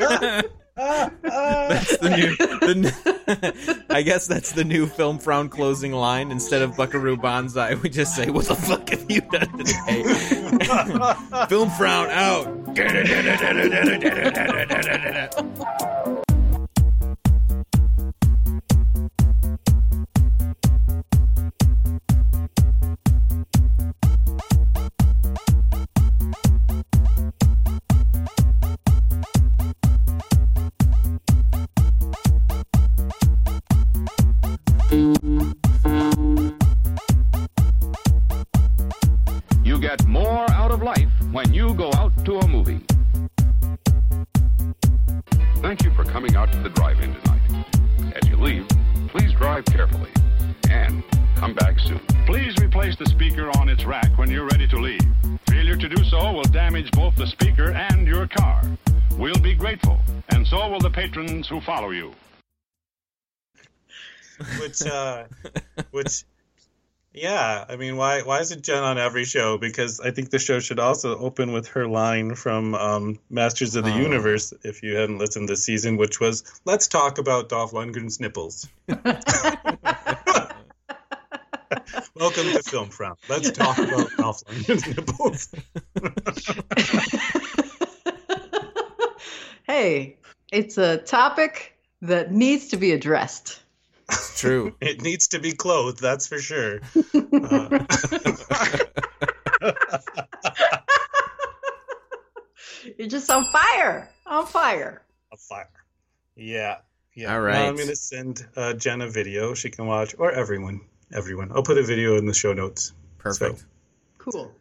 Speaker 7: [laughs]
Speaker 1: that's the new. The, [laughs] I guess that's the new film frown closing line. Instead of Buckaroo Banzai, we just say, "What the fuck have you done today?" [laughs] film frown out. [laughs]
Speaker 6: uh, [laughs] which, yeah. I mean, why? Why is it Jen on every show? Because I think the show should also open with her line from um, Masters of the
Speaker 1: Oh.
Speaker 6: Universe. If you hadn't listened this season, which was, "Let's talk about Dolph Lundgren's nipples." [laughs] Welcome to Film Frown. Let's talk about Dolph Lundgren's nipples. [laughs]
Speaker 7: hey, it's a topic that needs to be addressed.
Speaker 1: It's true. [laughs]
Speaker 6: It needs to be clothed, that's for sure. [laughs] Uh,
Speaker 7: You're just on fire. On fire.
Speaker 6: A fire. Yeah. Yeah.
Speaker 1: All
Speaker 6: Now. I'm going to send uh, Jen a video she can watch, or everyone. Everyone. I'll put a video in the show notes.
Speaker 1: Perfect.
Speaker 6: So,
Speaker 7: Cool.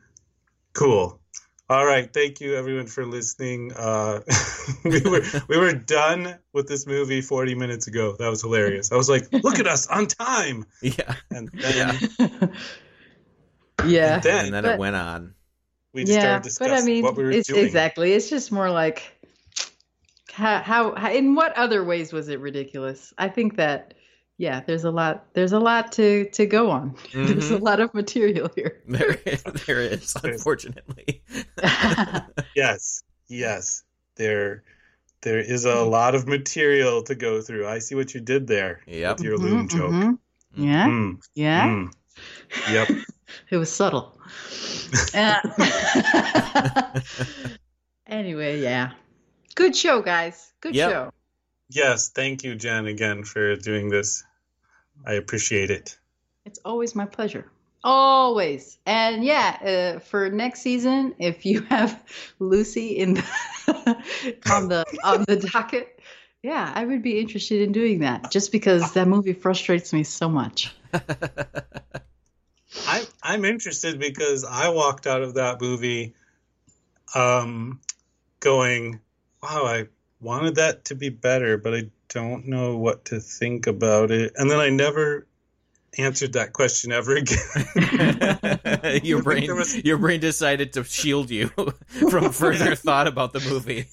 Speaker 6: cool. All right. Thank you, everyone, for listening. Uh, [laughs] we were we were done with this movie 40 minutes ago. That was hilarious. I was like, "Look at us on time!" [laughs]
Speaker 1: Yeah.
Speaker 6: And then,
Speaker 7: Yeah.
Speaker 6: and then
Speaker 1: And then
Speaker 7: But-
Speaker 1: it went on.
Speaker 6: we just
Speaker 7: yeah,
Speaker 6: started
Speaker 7: but I
Speaker 6: discussing
Speaker 7: mean,
Speaker 6: what we were
Speaker 7: it's,
Speaker 6: doing.
Speaker 7: exactly. It's just more like how, how how in what other ways was it ridiculous? I think that yeah, there's a lot there's a lot to to go on. [laughs] There's a
Speaker 1: Mhm.
Speaker 7: lot of material here. [laughs]
Speaker 1: There, there is, unfortunately. [laughs]
Speaker 6: Yes, yes. There, there is a lot of material to go through. I see what you did there
Speaker 1: Yep.
Speaker 6: with your loom
Speaker 7: Mhm,
Speaker 6: joke.
Speaker 7: mhm. Yeah,
Speaker 6: Mm,
Speaker 7: yeah.
Speaker 6: Yep.
Speaker 7: It was subtle. Uh, anyway, yeah. Good show, guys. Good
Speaker 1: Yep.
Speaker 7: show.
Speaker 6: Yes. Thank you, Jen, again for doing this. I appreciate it.
Speaker 7: It's always my pleasure. Always. And yeah, uh, for next season, if you [laughs] have Lucy in the, [laughs] on the on the docket, yeah, I would be interested in doing that. Just because that movie frustrates me so much. [laughs]
Speaker 6: I, I'm interested because I walked out of that movie, um, going, "Wow, I wanted that to be better, but I don't know what to think about it." And then I never answered that question ever again. [laughs]
Speaker 1: your [laughs] brain,
Speaker 6: was-
Speaker 1: your brain decided to shield you [laughs] from further thought about the movie.